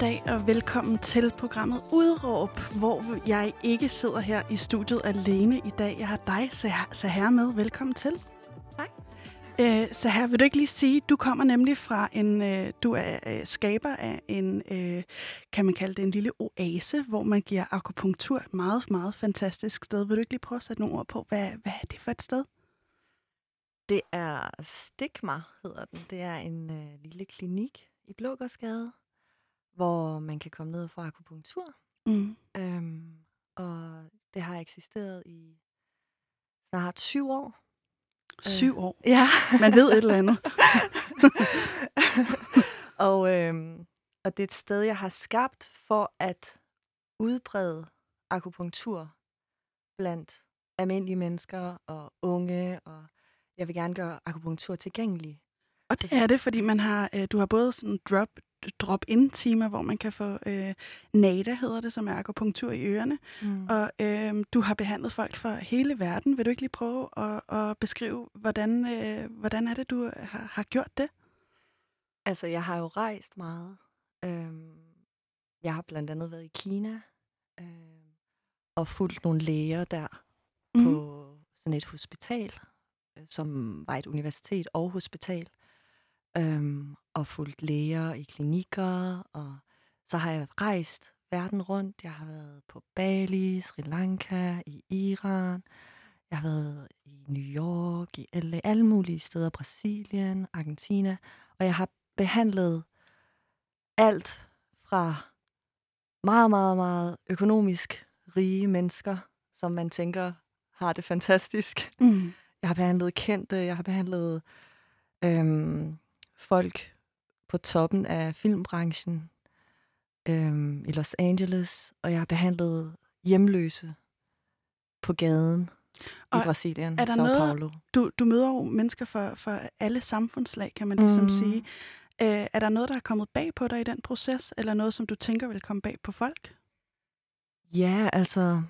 Dag og velkommen til programmet Udråb, hvor jeg ikke sidder her i studiet alene i dag. Jeg har dig, Sahar, med. Velkommen til. Tak. Øh, Sahar, vil du ikke lige sige, du kommer nemlig fra en, øh, du er øh, skaber af en, øh, kan man kalde det en lille oase, hvor man giver akupunktur. Meget, meget fantastisk sted. Vil du ikke lige prøve at sætte nogle ord på, hvad, hvad er det for et sted? Det er Stigma, hedder den. Det er en øh, lille klinik i Blågårdsgade, hvor man kan komme ned og få akupunktur. Mm. Øhm, og det har eksisteret i snart syv år. Syv år. Ja. Man ved et eller andet. og, øhm, og det er et sted, jeg har skabt for at udbrede akupunktur blandt almindelige mennesker og unge, og jeg vil gerne gøre akupunktur tilgængelig. Og det er det, fordi man har, øh, du har både sådan drop, drop-in-timer, hvor man kan få øh, NADA, hedder det, som er akupunktur i ørerne. Mm. Og øh, du har behandlet folk fra hele verden. Vil du ikke lige prøve at, at beskrive, hvordan, øh, hvordan er det, du har, har gjort det? Altså, jeg har jo rejst meget. Øhm, jeg har blandt andet været i Kina øh, og fulgt nogle læger der mm. på sådan et hospital, øh, som var et universitet og hospital. Øhm, og fulgt læger i klinikker, og så har jeg rejst verden rundt. Jeg har været på Bali, Sri Lanka, i Iran. Jeg har været i New York, i LA, alle mulige steder, Brasilien, Argentina. Og jeg har behandlet alt fra meget, meget, meget økonomisk rige mennesker, som man tænker har det fantastisk. Mm. Jeg har behandlet kendte, jeg har behandlet øhm, folk på toppen af filmbranchen øhm, i Los Angeles, og jeg har behandlet hjemløse på gaden og i Brasilien, er der Sao noget, Paulo. Du, du møder jo mennesker for, for alle samfundslag, kan man ligesom Mm. sige. Øh, er der noget, der er kommet bag på dig i den proces, eller noget, som du tænker vil komme bag på folk? Ja, altså,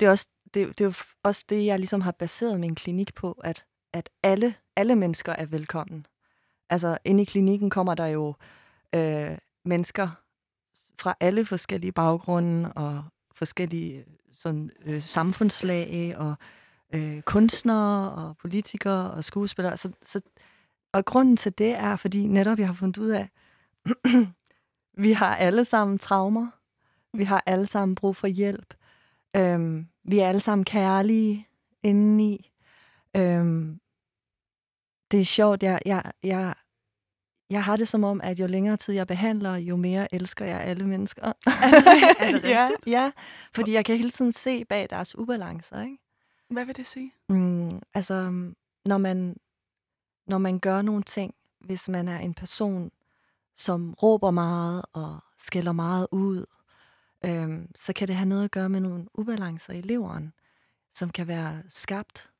det er, også, det, det er også det, jeg ligesom har baseret min klinik på, at, at alle, alle mennesker er velkommen. Altså, inde i klinikken kommer der jo øh, mennesker fra alle forskellige baggrunde og forskellige sådan, øh, samfundslag og øh, kunstnere og politikere og skuespillere. Så, så, og grunden til det er, fordi netop jeg har fundet ud af, vi har alle sammen traumer. Vi har alle sammen brug for hjælp. Øhm, vi er alle sammen kærlige indeni. Øhm, det er sjovt, jeg, jeg, jeg, jeg har det som om, at jo længere tid jeg behandler, jo mere elsker jeg alle mennesker. Er det, er det ja, ja, fordi jeg kan hele tiden se bag deres ubalancer. Ikke? Hvad vil det sige? Mm, altså, når man, når man gør nogle ting, hvis man er en person, som råber meget og skælder meget ud, øhm, så kan det have noget at gøre med nogle ubalancer i leveren, som kan være skabt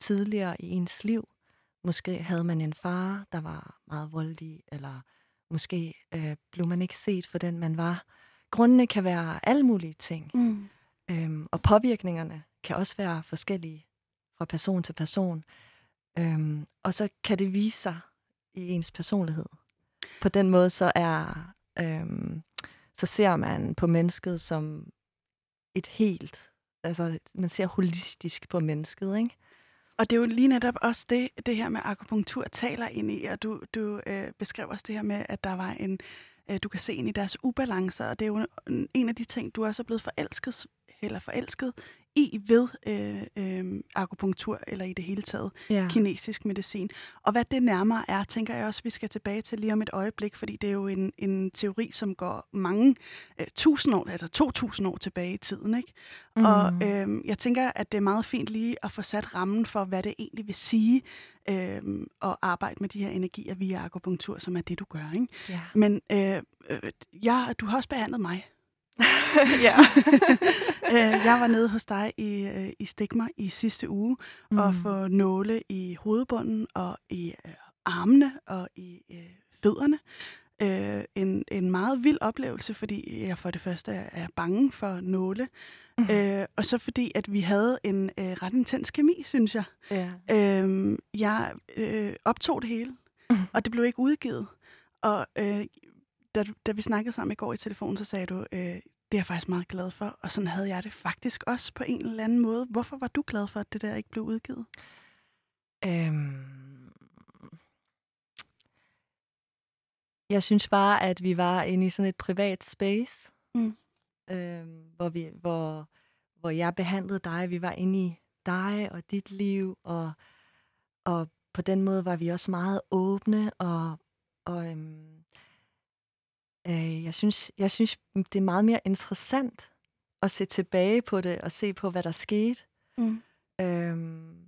tidligere i ens liv. Måske havde man en far, der var meget voldelig, eller måske øh, blev man ikke set for den, man var. Grundene kan være alle mulige ting. Mm. Øhm, og påvirkningerne kan også være forskellige fra person til person. Øhm, og så kan det vise sig i ens personlighed. På den måde så er øhm, så ser man på mennesket som et helt. Altså man ser holistisk på mennesket, ikke? Og det er jo lige netop også det, det her med akupunktur taler ind i, og du, du øh, beskrev også det her med, at der var en, øh, du kan se ind i deres ubalancer, og det er jo en, en af de ting, du også er blevet forelsket, eller forelsket i ved øh, øh, akupunktur, eller i det hele taget Ja. kinesisk medicin. Og hvad det nærmere er, tænker jeg også, vi skal tilbage til lige om et øjeblik, fordi det er jo en, en teori, som går mange øh, tusind år, altså to tusind år tilbage i tiden. Ikke? Mm. Og øh, jeg tænker, at det er meget fint lige at få sat rammen for, hvad det egentlig vil sige øh, at arbejde med de her energier via akupunktur, som er det, du gør. Ikke? ja. Men øh, øh, jeg, du har også behandlet mig. ja. Øh, jeg var nede hos dig i, øh, i Stigma i sidste uge mm. og få nåle i hovedbunden og i øh, armene og i øh, fødderne. Øh, en, en meget vild oplevelse, fordi jeg for det første er bange for nåle, mm. øh, og så fordi, at vi havde en øh, ret intens kemi, synes jeg. Ja. Øh, jeg øh, optog det hele, mm. og det blev ikke udgivet. Og øh, da, da vi snakkede sammen i går i telefonen, så sagde du, øh, det er jeg faktisk meget glad for, og sådan havde jeg det faktisk også på en eller anden måde. Hvorfor var du glad for, at det der ikke blev udgivet? Øhm Jeg synes bare, at vi var inde i sådan et privat space, mm. øh, hvor, vi, hvor, hvor jeg behandlede dig. Vi var inde i dig og dit liv, og, og på den måde var vi også meget åbne, og, og øhm, øh, jeg, synes, jeg synes, det er meget mere interessant at se tilbage på det, og se på, hvad der skete. Mm. Øhm,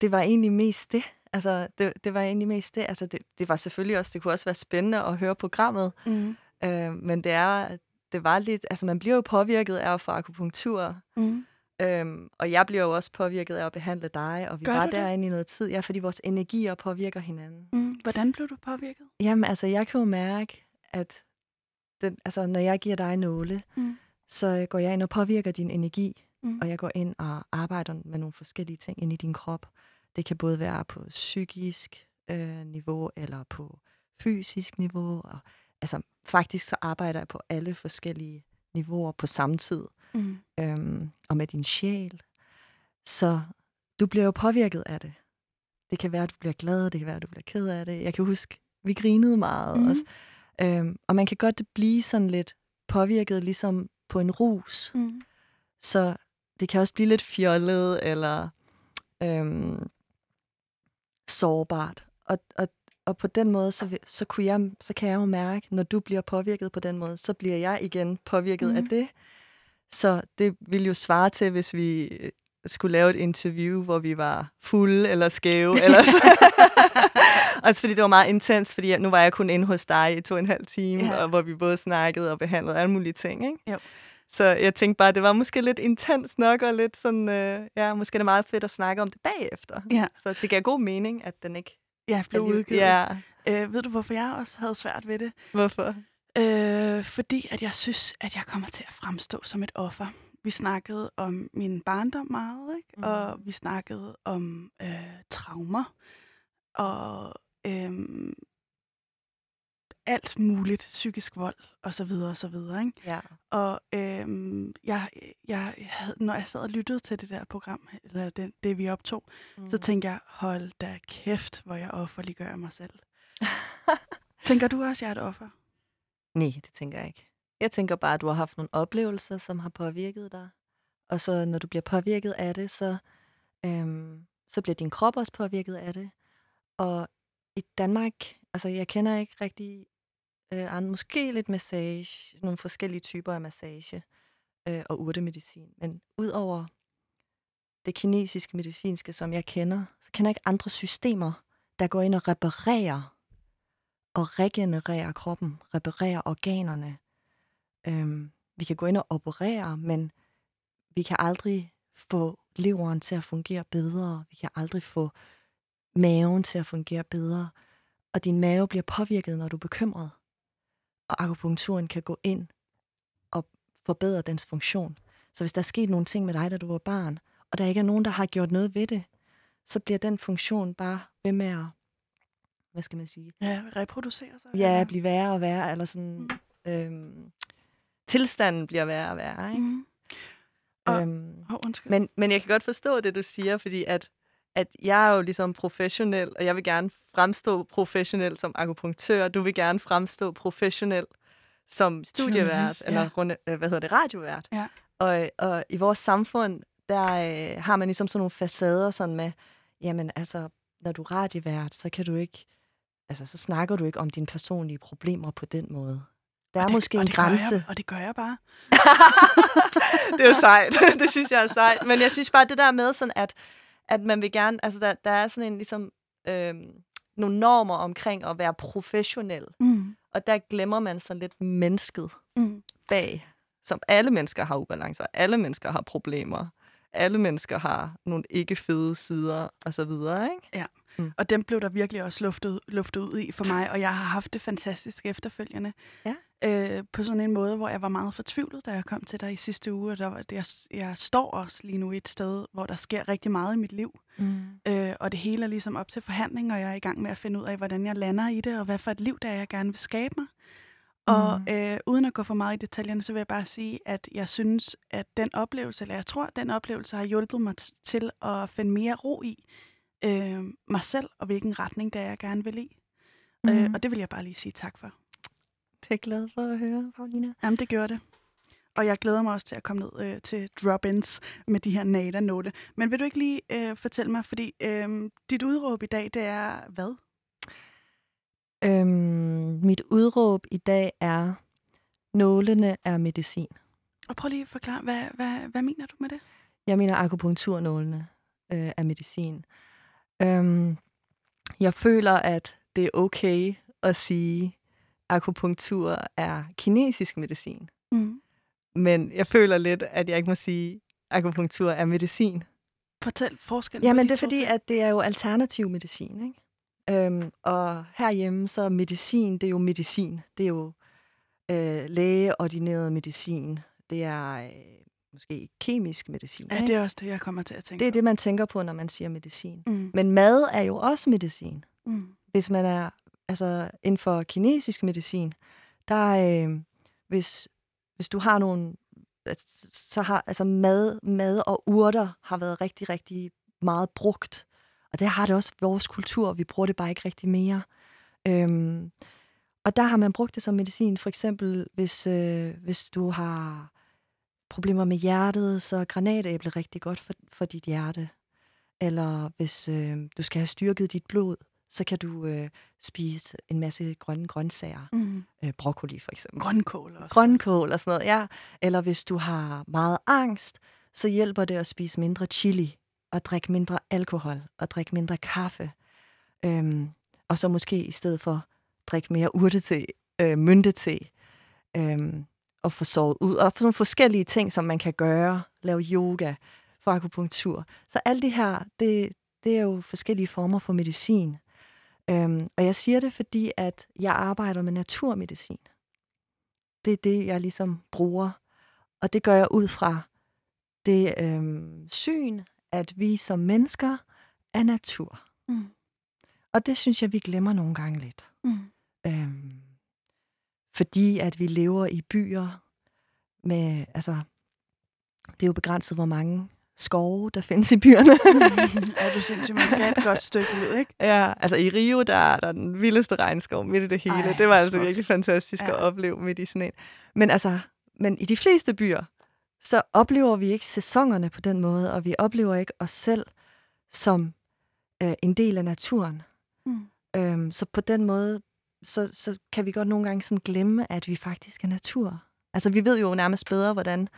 det var egentlig mest det. Altså, det, det var egentlig mest det. Altså, det, det var selvfølgelig også, det kunne også være spændende at høre programmet. Mm. Øh, men det er, det var lidt, altså man bliver jo påvirket af at få akupunktur. Mm. Øhm, og jeg bliver jo også påvirket af at behandle dig, og vi Gør var derinde i noget tid. Ja, fordi vores energier påvirker hinanden. Mm. Hvordan blev du påvirket? Jamen, altså, jeg kan jo mærke, at den, altså, når jeg giver dig nåle, mm. så går jeg ind og påvirker din energi, mm. og jeg går ind og arbejder med nogle forskellige ting ind i din krop. Det kan både være på psykisk øh, niveau eller på fysisk niveau. Og, altså faktisk så arbejder jeg på alle forskellige niveauer på samme tid. Mm. Øhm, og med din sjæl. Så du bliver jo påvirket af det. Det kan være, at du bliver glad, det kan være, at du bliver ked af det. Jeg kan huske, vi grinede meget mm. også. Øhm, og man kan godt blive sådan lidt påvirket, ligesom på en rus. Mm. Så det kan også blive lidt fjollet, eller øhm, sårbart. Og, og, og på den måde, så, så, kunne jeg, så kan jeg jo mærke, når du bliver påvirket på den måde, så bliver jeg igen påvirket mm. af det. Så det ville jo svare til, hvis vi øh, skulle lave et interview, hvor vi var fulde eller skæve. eller Også fordi det var meget intens, fordi nu var jeg kun inde hos dig i to og en halv time, ja. og hvor vi både snakkede og behandlede alle mulige ting. Ikke? Jo. Så jeg tænkte bare, det var måske lidt intens nok, og lidt sådan, øh, ja, måske er det meget fedt at snakke om det bagefter. Ja. Så det gav god mening, at den ikke ja, blev udgivet. Ja. Øh, ved du, hvorfor jeg også havde svært ved det? Hvorfor? Øh, fordi at jeg synes, at jeg kommer til at fremstå som et offer. Vi snakkede om min barndom meget, ikke? Mm. og vi snakkede om øh, traumer. Og øh, alt muligt, psykisk vold og så videre og så videre. Ikke? Ja. Og øhm, jeg, jeg havde, når jeg sad og lyttede til det der program, eller det, det vi optog, mm. så tænkte jeg, hold da kæft, hvor jeg offerliggør mig selv. tænker du også, jeg er et offer? Nej, det tænker jeg ikke. Jeg tænker bare, at du har haft nogle oplevelser, som har påvirket dig. Og så når du bliver påvirket af det, så, øhm, så bliver din krop også påvirket af det. Og i Danmark, altså jeg kender ikke rigtig Øh, andre, måske lidt massage, nogle forskellige typer af massage øh, og urtemedicin. Men udover det kinesiske medicinske, som jeg kender, så kender jeg ikke andre systemer, der går ind og reparerer og regenererer kroppen, reparerer organerne. Øhm, vi kan gå ind og operere, men vi kan aldrig få leveren til at fungere bedre. Vi kan aldrig få maven til at fungere bedre. Og din mave bliver påvirket, når du er bekymret og akupunkturen kan gå ind og forbedre dens funktion. Så hvis der er sket nogle ting med dig, da du var barn, og der ikke er nogen, der har gjort noget ved det, så bliver den funktion bare ved med at, hvad skal man sige? Ja, reproducere sig. Ja, blive værre og værre, eller sådan, mm. øhm, tilstanden bliver værre og værre, ikke? Mm. Og, øhm, oh, men, men jeg kan godt forstå det, du siger, fordi at at jeg er jo ligesom professionel, og jeg vil gerne fremstå professionel som akupunktør. Du vil gerne fremstå professionel som studievært, eller runde, øh, hvad hedder det, radiovært. Ja. Og, og i vores samfund, der øh, har man ligesom sådan nogle facader sådan med, jamen altså, når du er radiovært, så kan du ikke, altså så snakker du ikke om dine personlige problemer på den måde. Der er det, måske en grænse. Jeg, og det gør jeg bare. det er jo sejt. det synes jeg er sejt. Men jeg synes bare, det der med sådan, at at man vil gerne, altså der, der er sådan en ligesom, øh, nogle normer omkring at være professionel. Mm. Og der glemmer man så lidt mennesket Mm. bag, som alle mennesker har ubalancer, alle mennesker har problemer, alle mennesker har nogle ikke fede sider og så videre, ikke? Og dem blev der virkelig også luftet, luftet ud i for mig, og jeg har haft det fantastisk efterfølgende. Ja. Øh, på sådan en måde, hvor jeg var meget fortvivlet, da jeg kom til dig i sidste uge. Og der var, jeg, jeg står også lige nu et sted, hvor der sker rigtig meget i mit liv. Mm. Øh, og det hele er ligesom op til forhandling, og jeg er i gang med at finde ud af, hvordan jeg lander i det, og hvad for et liv, der er, jeg gerne vil skabe mig. Og Mm. øh, uden at gå for meget i detaljerne, så vil jeg bare sige, at jeg synes, at den oplevelse, eller jeg tror, at den oplevelse har hjulpet mig til at finde mere ro i øh, mig selv, og hvilken retning det er, jeg gerne vil i. Mm. Øh, Mm. og det vil jeg bare lige sige tak for. Det er jeg glad for at høre, Paulina. Jamen, det gjorde det. Og jeg glæder mig også til at komme ned øh, til drop-ins med de her NADA-note. Men vil du ikke lige øh, fortælle mig, fordi øh, dit udråb i dag, det er hvad? Øhm, mit udråb i dag er, nålene er medicin. Og prøv lige at forklare, hvad, hvad, hvad mener du med det? Jeg mener akupunkturnålene øh, er medicin. Øhm, jeg føler, at det er okay at sige, akupunktur er kinesisk medicin. Mm. Men jeg føler lidt, at jeg ikke må sige, akupunktur er medicin. Fortæl forskellen Jamen, de det er fordi, ting. at det er jo alternativ medicin, ikke? Øhm, og herhjemme, så er medicin, det er jo medicin. Det er jo øh, lægeordineret medicin. Det er øh, måske kemisk medicin. Ja, ikke? det er også det, jeg kommer til at tænke det er på. det, man tænker på, når man siger medicin. Mm. Men mad er jo også medicin. Mm. Hvis man er altså inden for kinesisk medicin, der øh, hvis, hvis du har nogle så har altså mad, mad og urter har været rigtig, rigtig meget brugt. Og det har det også vores kultur. Vi bruger det bare ikke rigtig mere. Øhm, og der har man brugt det som medicin. For eksempel, hvis, øh, hvis du har problemer med hjertet, så er granatæble rigtig godt for, for dit hjerte. Eller hvis øh, du skal have styrket dit blod, så kan du øh, spise en masse grønne grøntsager. Mm. Øh, broccoli for eksempel. Grønkål også. Grønkål og sådan noget, ja. Eller hvis du har meget angst, så hjælper det at spise mindre chili, at drikke mindre alkohol, og drikke mindre kaffe. Øhm, og så måske i stedet for drikke mere urtete, øh, myntete, øhm, og få sovet ud. Og sådan nogle forskellige ting, som man kan gøre. Lave yoga, for akupunktur. Så alt det her, det, det er jo forskellige former for medicin. Øhm, og jeg siger det, fordi at jeg arbejder med naturmedicin. Det er det, jeg ligesom bruger. Og det gør jeg ud fra det øhm, syn, at vi som mennesker er natur. Mm. Og det synes jeg, vi glemmer nogle gange lidt. Mm. Øhm, fordi at vi lever i byer med, altså, det er jo begrænset, hvor mange skove, der findes i byerne. er du sindssygt, man skal et godt stykke ud, ikke? Ja, altså i Rio, der er der den vildeste regnskov midt i det hele. Ej, det var altså smukt. virkelig fantastisk Ja. at opleve midt i sådan en. Men altså, men i de fleste byer, så oplever vi ikke sæsonerne på den måde, og vi oplever ikke os selv som øh, en del af naturen. Mm. Øhm, så på den måde, så, så kan vi godt nogle gange sådan glemme, at vi faktisk er natur. Altså vi ved jo nærmest bedre, hvordan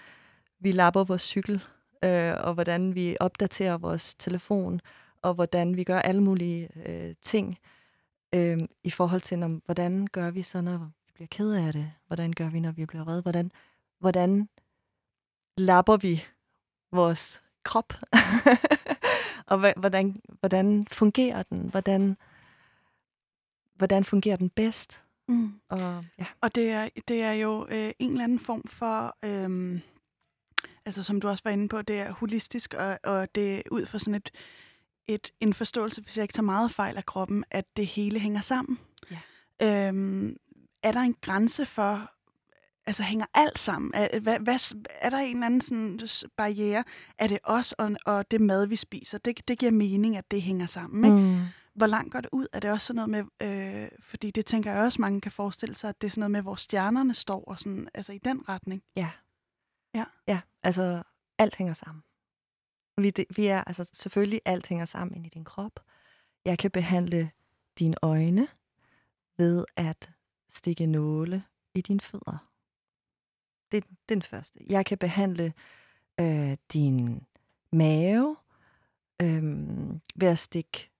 vi lapper vores cykel, øh, og hvordan vi opdaterer vores telefon, og hvordan vi gør alle mulige øh, ting øh, i forhold til, når, hvordan gør vi så, når vi bliver ked af det? Hvordan gør vi, når vi bliver vred? Hvordan, hvordan lapper vi vores krop? og hvordan, hvordan fungerer den? Hvordan, hvordan fungerer den bedst? Mm. Og, ja. Og det er, det er jo øh, en eller anden form for, øhm, altså som du også var inde på, det er holistisk, og, og det er ud fra sådan et, et, en forståelse, hvis jeg ikke tager meget fejl af kroppen, at det hele hænger sammen. Ja. Øhm, er der en grænse for, altså hænger alt sammen? Er, hvad, hvad, er der en eller anden sådan barriere? Er det os og, og det mad, vi spiser? Det, det giver mening, at det hænger sammen, ikke? Mm. Hvor langt går det ud? Er det også sådan noget med, øh, fordi det tænker jeg også, mange kan forestille sig, at det er sådan noget med, hvor stjernerne står, og sådan, altså i den retning. Ja. Ja. Ja, altså alt hænger sammen. Vi, det, vi er, altså selvfølgelig alt hænger sammen inde i din krop. Jeg kan behandle dine øjne ved at stikke nåle i dine fødder. Det, er den første. Jeg kan behandle øh, din mave øh, ved at stikke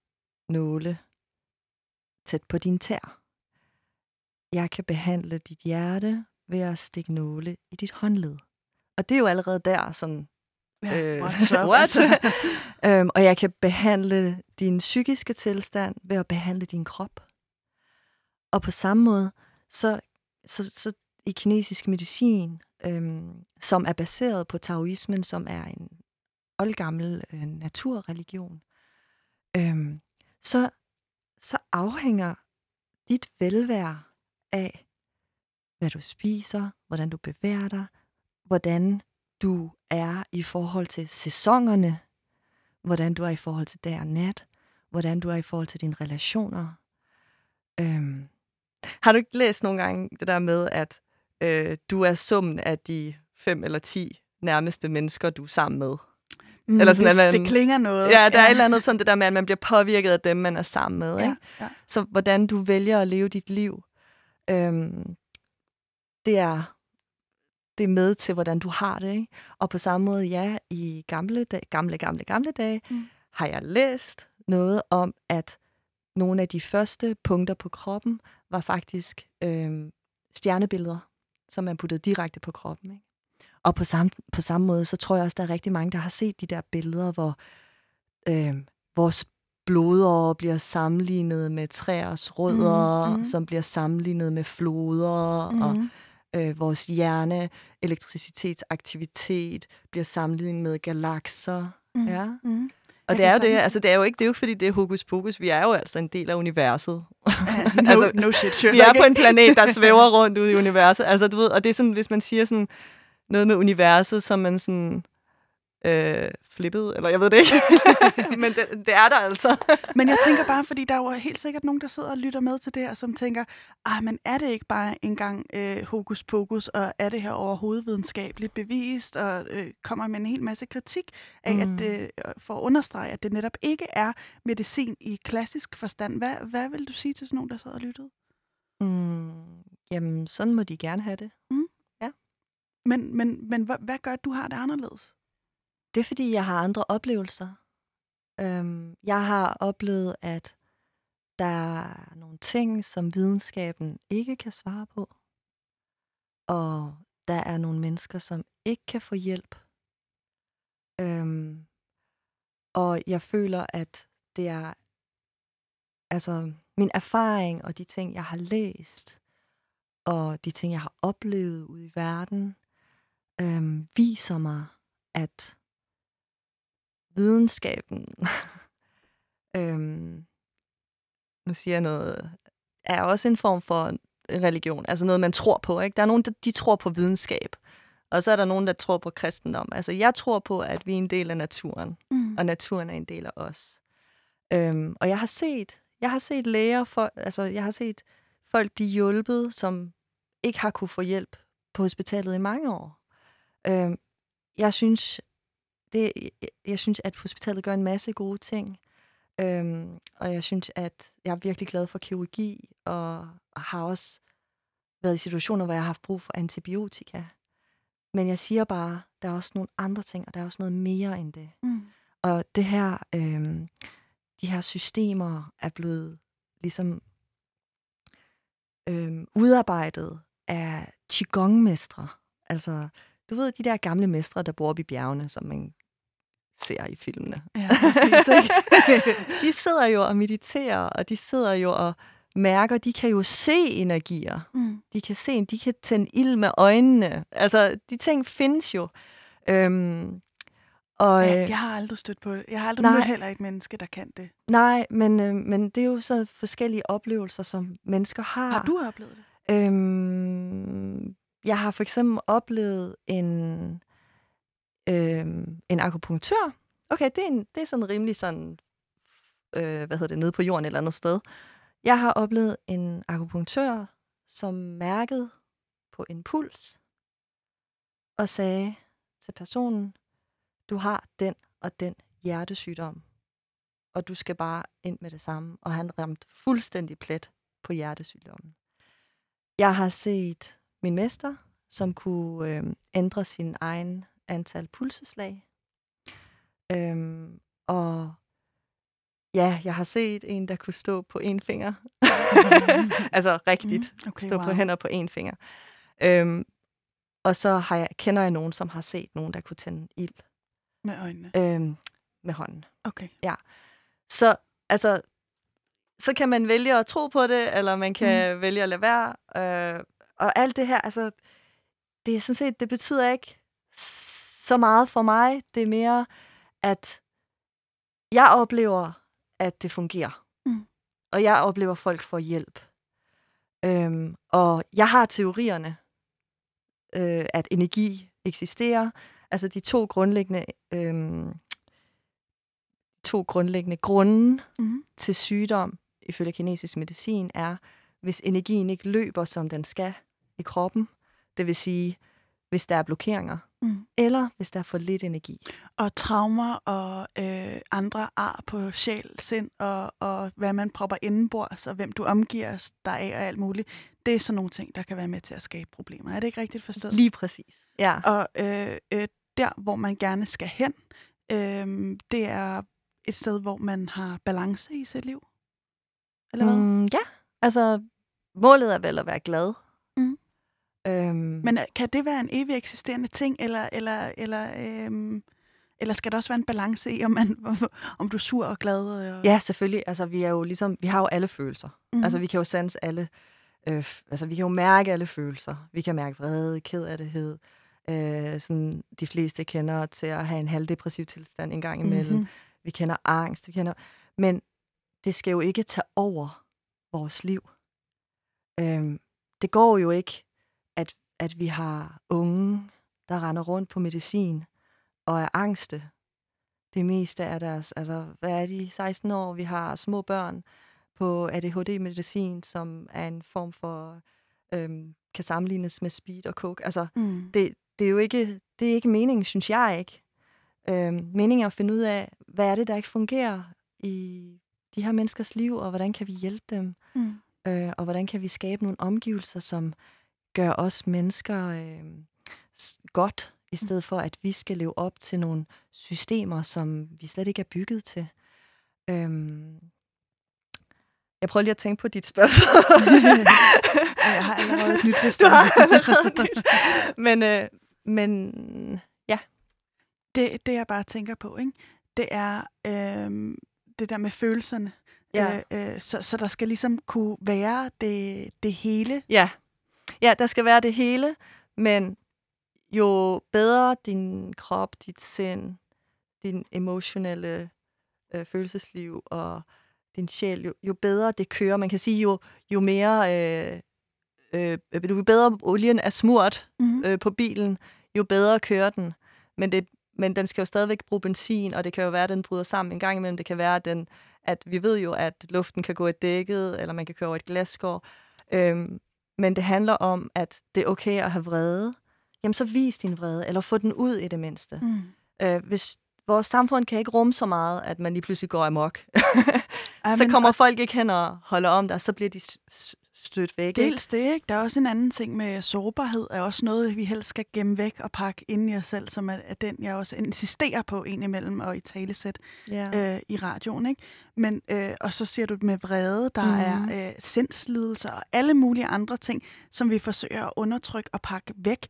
nåle tæt på din tær. jeg kan behandle dit hjerte ved at stikke nåle i dit håndled. Og det er jo allerede der sådan... Ja, øh, what's up, what? øhm, og jeg kan behandle din psykiske tilstand ved at behandle din krop. Og på samme måde, så, så, så i kinesisk medicin, øhm, som er baseret på taoismen, som er en oldgammel øh, naturreligion, øhm, så, så afhænger dit velvære af, hvad du spiser, hvordan du bevæger dig, hvordan du er i forhold til sæsonerne, hvordan du er i forhold til dag og nat, hvordan du er i forhold til dine relationer. Øhm, har du ikke læst nogle gange det der med, at øh, du er summen af de fem eller ti nærmeste mennesker, du er sammen med? Mm, Eller sådan, det, at man- det klinger noget. Ja, der er et eller andet sådan det der med, at man bliver påvirket af dem, man er sammen med. Ikke? Ja, ja. Så hvordan du vælger at leve dit liv, øhm, det er det er med til, hvordan du har det. Ikke? Og på samme måde, ja, i gamle, dage, gamle, gamle, gamle dage, Mm. har jeg læst noget om, at nogle af de første punkter på kroppen var faktisk øhm, stjernebilleder, som man puttede direkte på kroppen. Ikke? Og på samme, på samme måde, så tror jeg også, der er rigtig mange, der har set de der billeder, hvor øhm, vores blodårer bliver sammenlignet med træers rødder, mm, mhm. som bliver sammenlignet med floder, mm. og øh, vores hjerne, elektricitetsaktivitet bliver sammenlignet med galakser. Mhm. Ja. Mhm. Og Jeg det er kan jo det, altså det er jo ikke, det er jo ikke fordi, det er hokus pokus. Vi er jo altså en del af universet. Ja, no, Altså, no shit, sure. Vi er på en planet, der svæver rundt ude i universet. Altså, du ved, og det er sådan, hvis man siger sådan noget med universet, som man sådan øh, flippet, eller jeg ved det ikke. Men det, det er der altså. Men jeg tænker bare, fordi der er jo helt sikkert nogen, der sidder og lytter med til det, og som tænker, ah, men er det ikke bare engang øh, hokus pokus, og er det her overhovedet videnskabeligt bevist, og øh, kommer med en hel masse kritik af, mm. Mm. at øh, for at understrege, at det netop ikke er medicin i klassisk forstand. Hvad, hvad vil du sige til sådan nogen, der sidder og lyttede? Mm, jamen, sådan må de gerne have det. Men, men, men hvad, hvad gør, at du har det anderledes? Det er, fordi jeg har andre oplevelser. Øhm, jeg har oplevet, at der er nogle ting, som videnskaben ikke kan svare på. Og der er nogle mennesker, som ikke kan få hjælp. Øhm, og jeg føler, at det er altså min erfaring og de ting, jeg har læst, og de ting, jeg har oplevet ude i verden, øhm, viser mig, at videnskaben, øhm, nu siger jeg noget, er også en form for religion, altså noget, man tror på. Ikke? Der er nogen, der de tror på videnskab, og så er der nogen, der tror på kristendom. Altså jeg tror på, at vi er en del af naturen, Mm. og naturen er en del af os. Øhm, og jeg har set, jeg har set læger, for, altså jeg har set folk blive hjulpet, som ikke har kunne få hjælp på hospitalet i mange år. Øhm, jeg synes, det, jeg, jeg synes, at hospitalet gør en masse gode ting. Øhm, og jeg synes, at jeg er virkelig glad for kirurgi, og har også været i situationer, hvor jeg har haft brug for antibiotika. Men jeg siger bare, der er også nogle andre ting, og der er også noget mere end det. Mm. Og det her, øhm, de her systemer er blevet ligesom øhm, udarbejdet af Qigong-mestre. Altså, du ved, de der gamle mestre, der bor oppe i bjergene, som man ser i filmene. Ja, præcis, ikke? de sidder jo og mediterer, og de sidder jo og mærker, de kan jo se energier. mm. De kan se, de kan tænde ild med øjnene. Altså, de ting findes jo. Øhm, og, Ja, øh, jeg har aldrig stødt på det. Jeg har aldrig nej. mødt heller et menneske, der kan det. Nej, men, øh, men det er jo så forskellige oplevelser, som mennesker har. Har du oplevet det? Øhm, jeg har for eksempel oplevet en, øh, en akupunktør. Okay, det er, en, det er sådan rimelig sådan, øh, hvad hedder det, nede på jorden et eller andet sted. Jeg har oplevet en akupunktør, som mærkede på en puls og sagde til personen, du har den og den hjertesygdom, og du skal bare ind med det samme. Og han ramte fuldstændig plet på hjertesygdommen. Jeg har set min mester, som kunne øh, ændre sin egen antal pulseslag. Øhm, og ja, jeg har set en, der kunne stå på en finger. altså rigtigt. Mm, okay, Stå på wow. hænder på én finger. Øhm, og så har jeg, kender jeg nogen, som har set nogen, der kunne tænde ild Med øjnene. øhm, med hånden. Okay. Så altså, så kan man vælge at tro på det, eller man kan mm. vælge at lade være. Øh, og alt det her, altså, det er sådan set, det betyder ikke så meget for mig. Det er mere, at jeg oplever, at det fungerer. Mm. Og jeg oplever, at folk får hjælp. Øhm, og jeg har teorierne, øh, at energi eksisterer. Altså de to grundlæggende, øhm, to grundlæggende grunde Mm. til sygdom, ifølge kinesisk medicin, er, hvis energien ikke løber, som den skal i kroppen. Det vil sige, hvis der er blokeringer, Mm. eller hvis der er for lidt energi. Og traumer og øh, andre ar på sjæl, sind og, og hvad man propper indenbords, og hvem du omgiver dig af og alt muligt, det er sådan nogle ting, der kan være med til at skabe problemer. Er det ikke rigtigt forstået? Lige præcis. Ja. Og øh, øh, der, hvor man gerne skal hen, øh, det er et sted, hvor man har balance i sit liv. Eller hvad? Mm. Ja, altså målet er vel at være glad. Øhm, Men øh, kan det være en evig eksisterende ting, eller, eller, eller, øh, eller skal der også være en balance i, om, man, om du er sur og glad? Og, ja, selvfølgelig. Altså, vi er jo ligesom, vi har jo alle følelser. Mm. Altså, vi kan jo sanse alle, øh, altså, vi kan jo mærke alle følelser. Vi kan mærke vrede, ked øh, sådan, de fleste kender til at have en halvdepressiv tilstand en gang imellem. Mhm. Vi kender angst, vi kender... Men det skal jo ikke tage over vores liv. Øhm, det går jo ikke, at, at vi har unge, der render rundt på medicin og er angste. Det meste af deres, altså hvad er de, 16 år, vi har små børn på ADHD-medicin, som er en form for, øhm, kan sammenlignes med speed og coke. Altså, Mm. det, det er jo ikke, det er ikke meningen, synes jeg ikke. Øhm, meningen er at finde ud af, hvad er det, der ikke fungerer i de her menneskers liv, og hvordan kan vi hjælpe dem, Mm. øh, og hvordan kan vi skabe nogle omgivelser, som gør os mennesker øh, godt, i stedet for, at vi skal leve op til nogle systemer, som vi slet ikke er bygget til. Øhm, jeg prøver lige at tænke på dit spørgsmål. Jeg har allerede et nyt, hvis Du har allerede et nyt. Men, øh, men ja. Det, det jeg bare tænker på, ikke? det er øhm, det der med følelserne. Ja. Øh, øh, så, så der skal ligesom kunne være det, det hele. Ja. Ja, der skal være det hele, men jo bedre din krop, dit sind, din emotionelle øh, følelsesliv og din sjæl, jo, jo bedre det kører. Man kan sige, jo, jo mere, øh, øh, jo bedre olien er smurt Mm-hmm. øh, på bilen, jo bedre kører den. Men, det, men den skal jo stadigvæk bruge benzin, og det kan jo være, at den bryder sammen en gang imellem. Det kan være, at, den, at vi ved jo, at luften kan gå i dækket, eller man kan køre over et glasskår. Øhm, men det handler om, at det er okay at have vrede. Jamen, så vis din vrede, eller få den ud i det mindste. Mm. Øh, hvis vores samfund kan ikke rumme så meget, at man lige pludselig går amok, Ej, så kommer og- folk ikke hen og holder om dig, så bliver de stødt væk. Ikke? Dels det, ikke? Der er også en anden ting med sårbarhed, er også noget, vi helst skal gemme væk og pakke ind i os selv, som er, er den, jeg også insisterer på indimellem og i talesæt Ja. øh, i radioen. Ikke? Men, øh, og så siger du med vrede, der mm. Er øh, sindslidelser og alle mulige andre ting, som vi forsøger at undertrykke og pakke væk.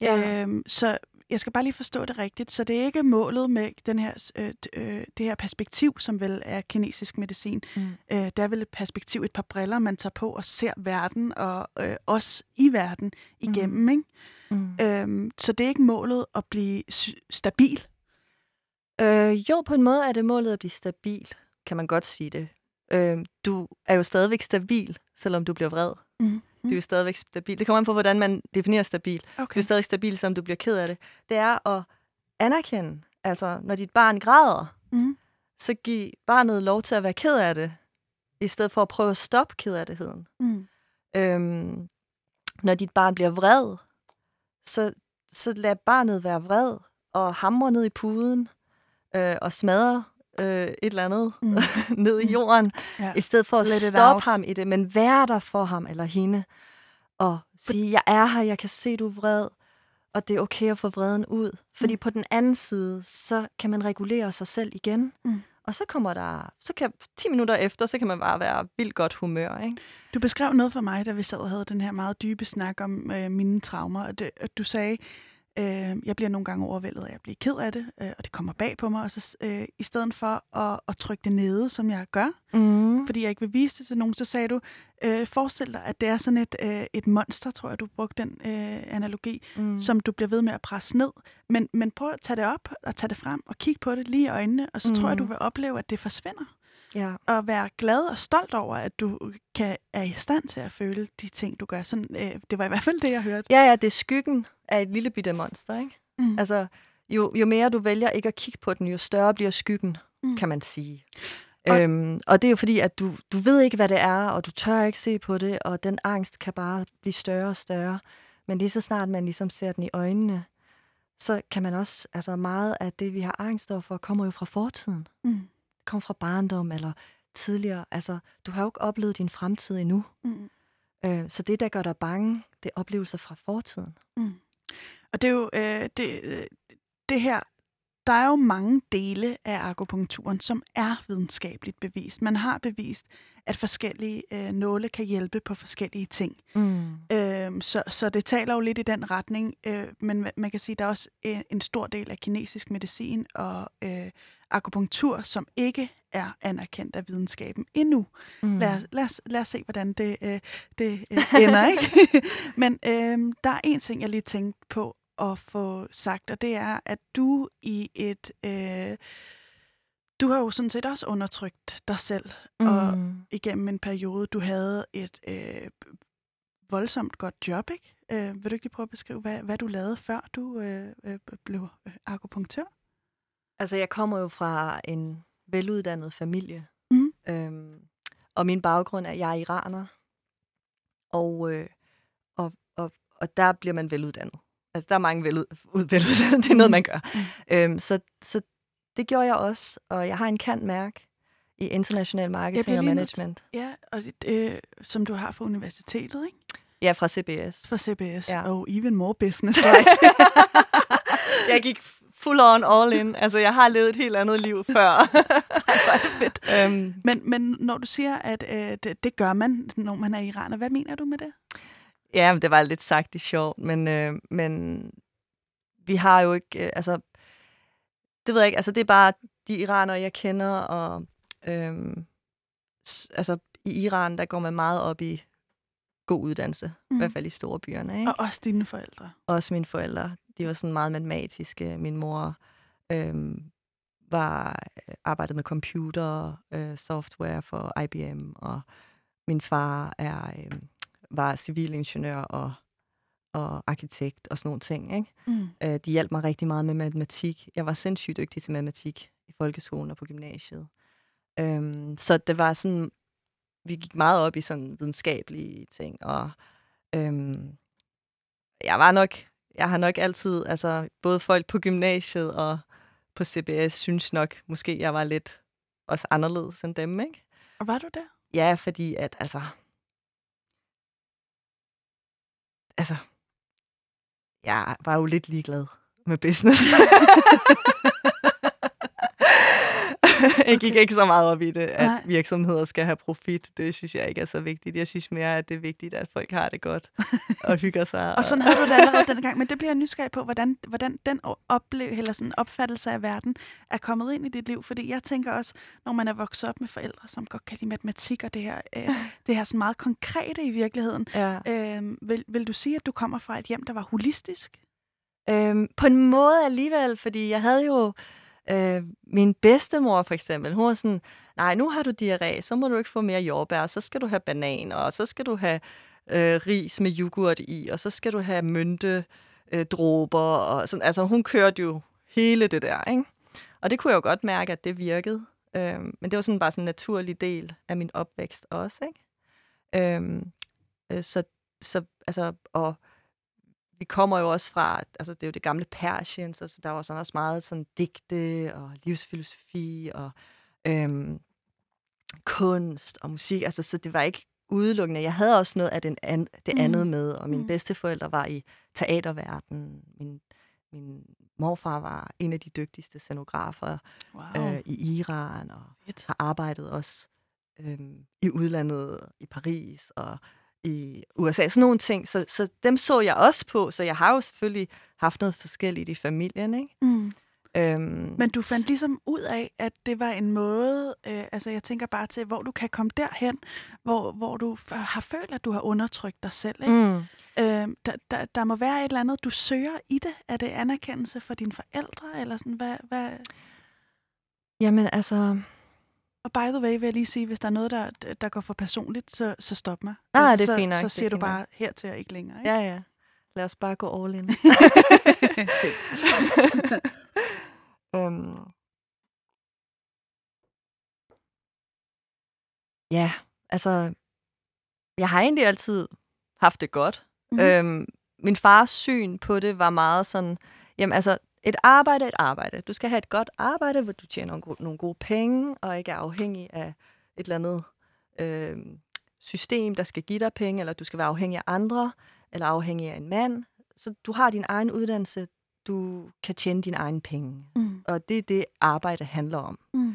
Ja. Øhm, så jeg skal bare lige forstå det rigtigt. Så det er ikke målet med den her, øh, øh, det her perspektiv, som vel er kinesisk medicin. Mm. Øh, det er vel et perspektiv, et par briller, man tager på og ser verden og øh, os i verden igennem. Mm. Ikke? Mm. Øhm, så det er ikke målet at blive stabil. Øh, jo, på en måde er det målet at blive stabil, kan man godt sige det. Øh, du er jo stadigvæk stabil, selvom du bliver vred. Mm. Du er jo stadigvæk stabil. Det kommer an på, hvordan man definerer stabil. Du Okay. er stadig stabil, selvom du bliver ked af det. Det er at anerkende, altså når dit barn græder, Mm. så giv barnet lov til at være ked af det, i stedet for at prøve at stoppe kederligheden. Mm. Øhm, når dit barn bliver vred, så, så lad barnet være vred og hamre ned i puden øh, og smadre øh, et eller andet Mm. ned i jorden, Ja. i stedet for at Let stoppe ham i det, men være der for ham eller hende, og sige, jeg er her, jeg kan se, du er vred, og det er okay at få vreden ud. Fordi Mm. på den anden side, så kan man regulere sig selv igen, Mm. Og så kommer der, så kan 10 minutter efter, så kan man bare være vildt godt humør, ikke? Du beskrev noget for mig, da vi sad og havde den her meget dybe snak om øh, mine traumer, og det, at du sagde, øh, jeg bliver nogle gange overvældet, og jeg bliver ked af det, øh, og det kommer bag på mig, og så øh, i stedet for at, at trykke det nede, som jeg gør, Mm. fordi jeg ikke vil vise det til nogen, så sagde du, øh, forestil dig, at det er sådan et, øh, et monster, tror jeg, du brugte den øh, analogi, Mm. som du bliver ved med at presse ned. Men, men prøv at tage det op og tage det frem og kigge på det lige i øjnene, og så mm. tror jeg, du Mm. vil opleve, at det forsvinder. Ja. Og være glad og stolt over, at du kan, er i stand til at føle de ting, du gør. Sådan, øh, det var i hvert fald det, jeg hørte. Ja, ja, det er skyggen af et lille bitte monster, ikke? Mm. Altså, jo, jo mere du vælger ikke at kigge på den, jo større bliver skyggen, Mm. kan man sige. Og- øhm, og det er jo fordi, at du, du ved ikke, hvad det er, og du tør ikke se på det, og den angst kan bare blive større og større. Men lige så snart man ligesom ser den i øjnene, så kan man også, altså meget af det, vi har angst for, kommer jo fra fortiden. Mm. Kommer fra barndom eller tidligere. Altså, du har jo ikke oplevet din fremtid endnu. Mm. Øh, så det, der gør dig bange, det er oplevelser fra fortiden. Mm. Og det er jo øh, det, øh, det her, der er jo mange dele af akupunkturen, som er videnskabeligt bevist. Man har bevist, at forskellige øh, nåle kan hjælpe på forskellige ting. Mm. Øhm, så, så det taler jo lidt i den retning, øh, men ma- man kan sige, at der er også en, en stor del af kinesisk medicin og øh, akupunktur, som ikke er anerkendt af videnskaben endnu. Mm. Lad, os, lad, os, lad os se, hvordan det, øh, det øh, ender. ikke? men øh, der er en ting, jeg lige tænkte på at få sagt, og det er, at du i et... Øh, du har jo sådan set også undertrykt dig selv, og Mm. igennem en periode, du havde et øh, voldsomt godt job, ikke? Øh, vil du ikke lige prøve at beskrive, hvad, hvad du lavede, før du øh, øh, blev øh, akupunktør? Altså, jeg kommer jo fra en veluddannet familie. Mhm. Øhm, og min baggrund er, at jeg er iraner. Og, øh, og, og, og der bliver man veluddannet. Altså, der er mange velud, ud, veluddannede. Det er noget, man gør. Mm. Øhm, så, så det gjorde jeg også. Og jeg har en kant mærke i international marketing og lige nødt management. Ja, og det, øh, som du har fra universitetet, ikke? Ja, fra CBS. For CBS. Ja. Og even more business. jeg gik full on all in. Altså, jeg har levet et helt andet liv før. Fedt. øhm, Men, men når du siger, at øh, det, det gør man, når man er iraner, hvad mener du med det? Ja, men det var lidt sagt i sjov, men, øh, men vi har jo ikke, øh, altså, det ved jeg ikke, altså det er bare de iranere, jeg kender, og øh, altså i Iran, der går man meget op i god uddannelse, mm. Mm. i hvert fald i store byerne, ikke? Og også dine forældre. Også mine forældre, de var sådan meget matematiske. Min mor øh, var arbejdet med computer, øh, software for IBM, og min far er øh, var civilingeniør og, og arkitekt og sådan nogle ting. Ikke? Mm. Øh, de hjalp mig rigtig meget med matematik. Jeg var sindssygt dygtig til matematik i folkeskolen og på gymnasiet. Øhm, så det var sådan, vi gik meget op i sådan videnskabelige ting, og øhm, jeg var nok, jeg har nok altid, altså både folk på gymnasiet og på CBS synes nok, måske jeg var lidt også anderledes end dem, ikke? Og var du der? Ja, fordi at, altså... Altså... Jeg var jo lidt ligeglad med business. jeg gik ikke så meget op i det, at Nej. virksomheder skal have profit. Det synes jeg ikke er så vigtigt. Jeg synes mere, at det er vigtigt, at folk har det godt og hygger sig. Og sådan havde du det allerede dengang, men det bliver jeg nysgerrig på, hvordan, hvordan den oplev, eller sådan opfattelse af verden er kommet ind i dit liv. Fordi jeg tænker også, når man er vokset op med forældre, som godt kan lide matematik og det her, øh, det her sådan meget konkrete i virkeligheden, Ja. øh, vil, vil du sige, at du kommer fra et hjem, der var holistisk? Øhm, på en måde alligevel, fordi jeg havde jo øh, min bedstemor for eksempel. Hun var sådan, nej, nu har du diarré, så må du ikke få mere jordbær, så skal du have bananer, og så skal du have øh, ris med yoghurt i, og så skal du have mynte, øh, dråber, og sådan. Altså hun kørte jo hele det der, ikke? Og det kunne jeg jo godt mærke, at det virkede. Øhm, men det var sådan bare sådan en naturlig del af min opvækst også, ikke? Øhm, øh, så, så, altså, og vi kommer jo også fra, altså det er jo det gamle Persien, så, så der var sådan også meget sådan digte og livsfilosofi og øhm, kunst og musik. Altså, så det var ikke udelukkende. Jeg havde også noget af den an, det Mhm. andet med, og mine Mhm. bedsteforældre var i teaterverdenen. Min, min morfar var en af de dygtigste scenografer Wow. øh, i Iran, og Fedt. har arbejdet også øh, i udlandet, i Paris og i USA. Sådan nogle ting. Så, så dem så jeg også på, så jeg har jo selvfølgelig haft noget forskelligt i familien. Ikke? Mm. Øhm, Men du fandt ligesom ud af, at det var en måde, øh, altså jeg tænker bare til, hvor du kan komme derhen, hvor, hvor du har følt, at du har undertrykt dig selv. Ikke? Mm. Øh, der, der, der må være et eller andet, du søger i det. Er det anerkendelse for dine forældre? Eller sådan, hvad, hvad? Jamen altså... Og by the way vil jeg lige sige, hvis der er noget, der, der går for personligt, så, så stop mig. Ah, Altså, det er så, fint nok, Så er siger du fint nok. bare hertil og ikke længere. Ikke? Ja, ja. Lad os bare gå all in. øhm. Ja, altså, jeg har egentlig altid haft det godt. Mhm. Mm. Øhm, min fars syn på det var meget sådan, jamen altså, et arbejde er et arbejde. Du skal have et godt arbejde, hvor du tjener nogle gode, nogle gode penge, og ikke er afhængig af et eller andet øh, system, der skal give dig penge, eller du skal være afhængig af andre, eller afhængig af en mand. Så du har din egen uddannelse, du kan tjene dine egne penge. Mm. Og det er det, arbejde handler om. Mm.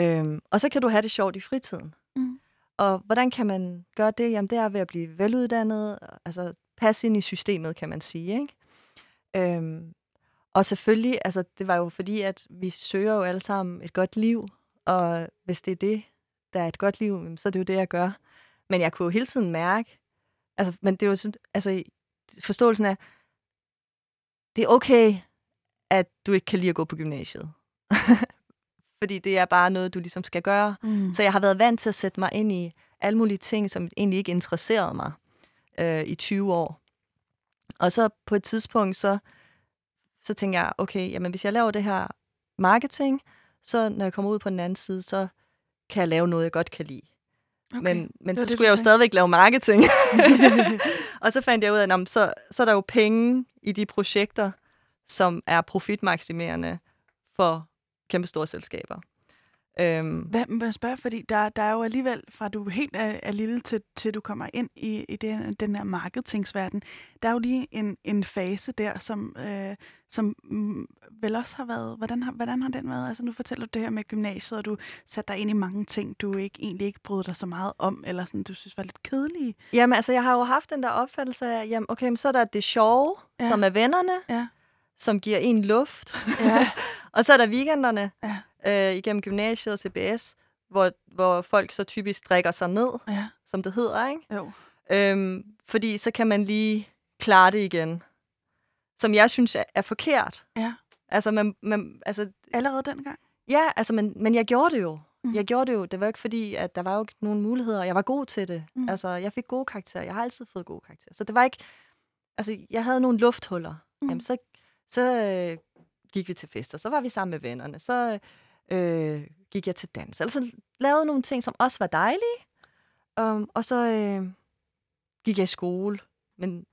Øhm, og så kan du have det sjovt i fritiden. Mm. Og hvordan kan man gøre det? Jamen, det er ved at blive veluddannet, altså passe ind i systemet, kan man sige. Ikke? Øhm, og selvfølgelig, altså det var jo fordi, at vi søger jo alle sammen et godt liv, og hvis det er det, der er et godt liv, så er det jo det, jeg gør. Men jeg kunne jo hele tiden mærke, altså, men det er jo sådan, altså forståelsen af, det er okay, at du ikke kan lide at gå på gymnasiet. Fordi det er bare noget, du ligesom skal gøre. Mm. Så jeg har været vant til at sætte mig ind i alle mulige ting, som egentlig ikke interesserede mig øh, i 20 år. Og så på et tidspunkt, så, så tænker jeg, okay, jamen hvis jeg laver det her marketing, så når jeg kommer ud på den anden side, så kan jeg lave noget, jeg godt kan lide. Okay. Men, men Det så det, skulle du jeg jo sagde. stadigvæk lave marketing. og så fandt jeg ud af, at så, så er der jo penge i de projekter, som er profitmaksimerende for kæmpe store selskaber. Øhm, Hvad, hvad jeg spørger, fordi der, der er jo alligevel, fra du helt er, er lille til, til du kommer ind i, i den, den her marketingsverden, der er jo lige en, en fase der, som, øh, som mm, vel også har været, hvordan har, hvordan har den været? Altså nu fortæller du det her med gymnasiet, og du satte dig ind i mange ting, du ikke egentlig ikke brød dig så meget om, eller sådan, du synes var lidt kedelige. Jamen, altså, jeg har jo haft den der opfattelse af, jamen, okay, men så er der det sjove, ja. som er vennerne, Ja. som giver en luft. Ja. og så er der weekenderne Ja. Øh, igennem gymnasiet og CBS, hvor, hvor folk så typisk drikker sig ned, Ja, som det hedder, ikke? jo. Øhm, fordi så kan man lige klare det igen. Som jeg synes er, er forkert. Ja. Altså, man, man, altså, Allerede dengang? ja, altså, men, men jeg gjorde det jo. Mm. Jeg gjorde det jo. Det var ikke fordi, at der var jo ikke nogen muligheder. Jeg var god til det. Mm. Altså, jeg fik gode karakterer. Jeg har altid fået gode karakterer. Så det var ikke... Altså, jeg havde nogle lufthuller. Mm. Jamen, så, så øh, gik vi til fester. Så var vi sammen med vennerne. Så øh, gik jeg til dans. Altså, lavede nogle ting, som også var dejlige. Um, og så øh, gik jeg i skole. Men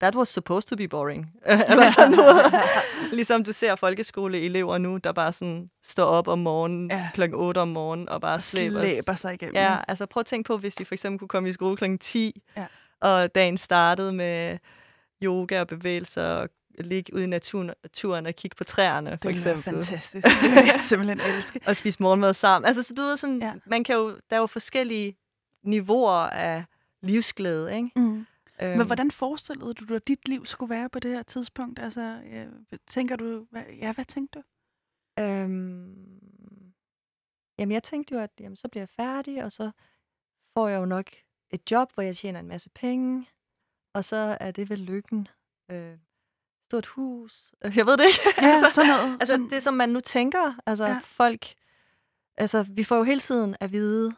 that was supposed to be boring. Eller sådan noget. ligesom du ser folkeskoleelever nu, der bare sådan står op om morgenen, ja. klokken 8 om morgenen, og bare Og slæber, slæber sig igennem. Ja, altså prøv at tænke på, hvis de for eksempel kunne komme i skole klokken 10, Ja. og dagen startede med yoga og bevægelser, og ligge ude i naturen, naturen og kigge på træerne, for det eksempel. fantastisk. Det vil jeg simpelthen elske. Og spise morgenmad sammen. Altså, så du ved sådan, Ja. ja. man kan jo, der er jo forskellige niveauer af livsglæde, ikke? Mm. Øhm, Men hvordan forestillede du dig, at dit liv skulle være på det her tidspunkt? Altså, ja, tænker du, hvad, ja, hvad tænkte du? Øhm, jamen, jeg tænkte jo, at jamen, så bliver jeg færdig, og så får jeg jo nok et job, hvor jeg tjener en masse penge, og så er det vel lykken. Øh, stort hus. Jeg ved det ikke. Ja, sådan noget. altså, sådan, det som man nu tænker. Altså, Ja. folk... Altså, vi får jo hele tiden at vide,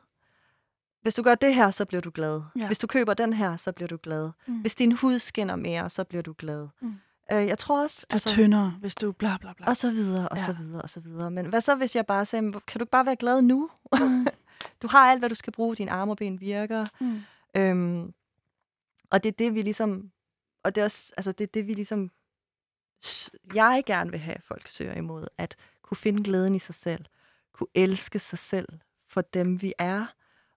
hvis du gør det her, så bliver du glad. Ja. Hvis du køber den her, så bliver du glad. Mm. Hvis din hud skinner mere, så bliver du glad. Mm. Øh, jeg tror også... du er tyndere, hvis du bla bla bla. Og så videre, og Ja. ja. så videre, og så videre. Men hvad så, hvis jeg bare sagde, kan du ikke bare være glad nu? Mm. du har alt, hvad du skal bruge. Dine arme og ben virker. Mm. Øhm, og det er det, vi ligesom... Og det er også, altså det er det, vi ligesom... Jeg gerne vil have, at folk søger imod. At kunne finde glæden i sig selv. Kunne elske sig selv for dem, vi er.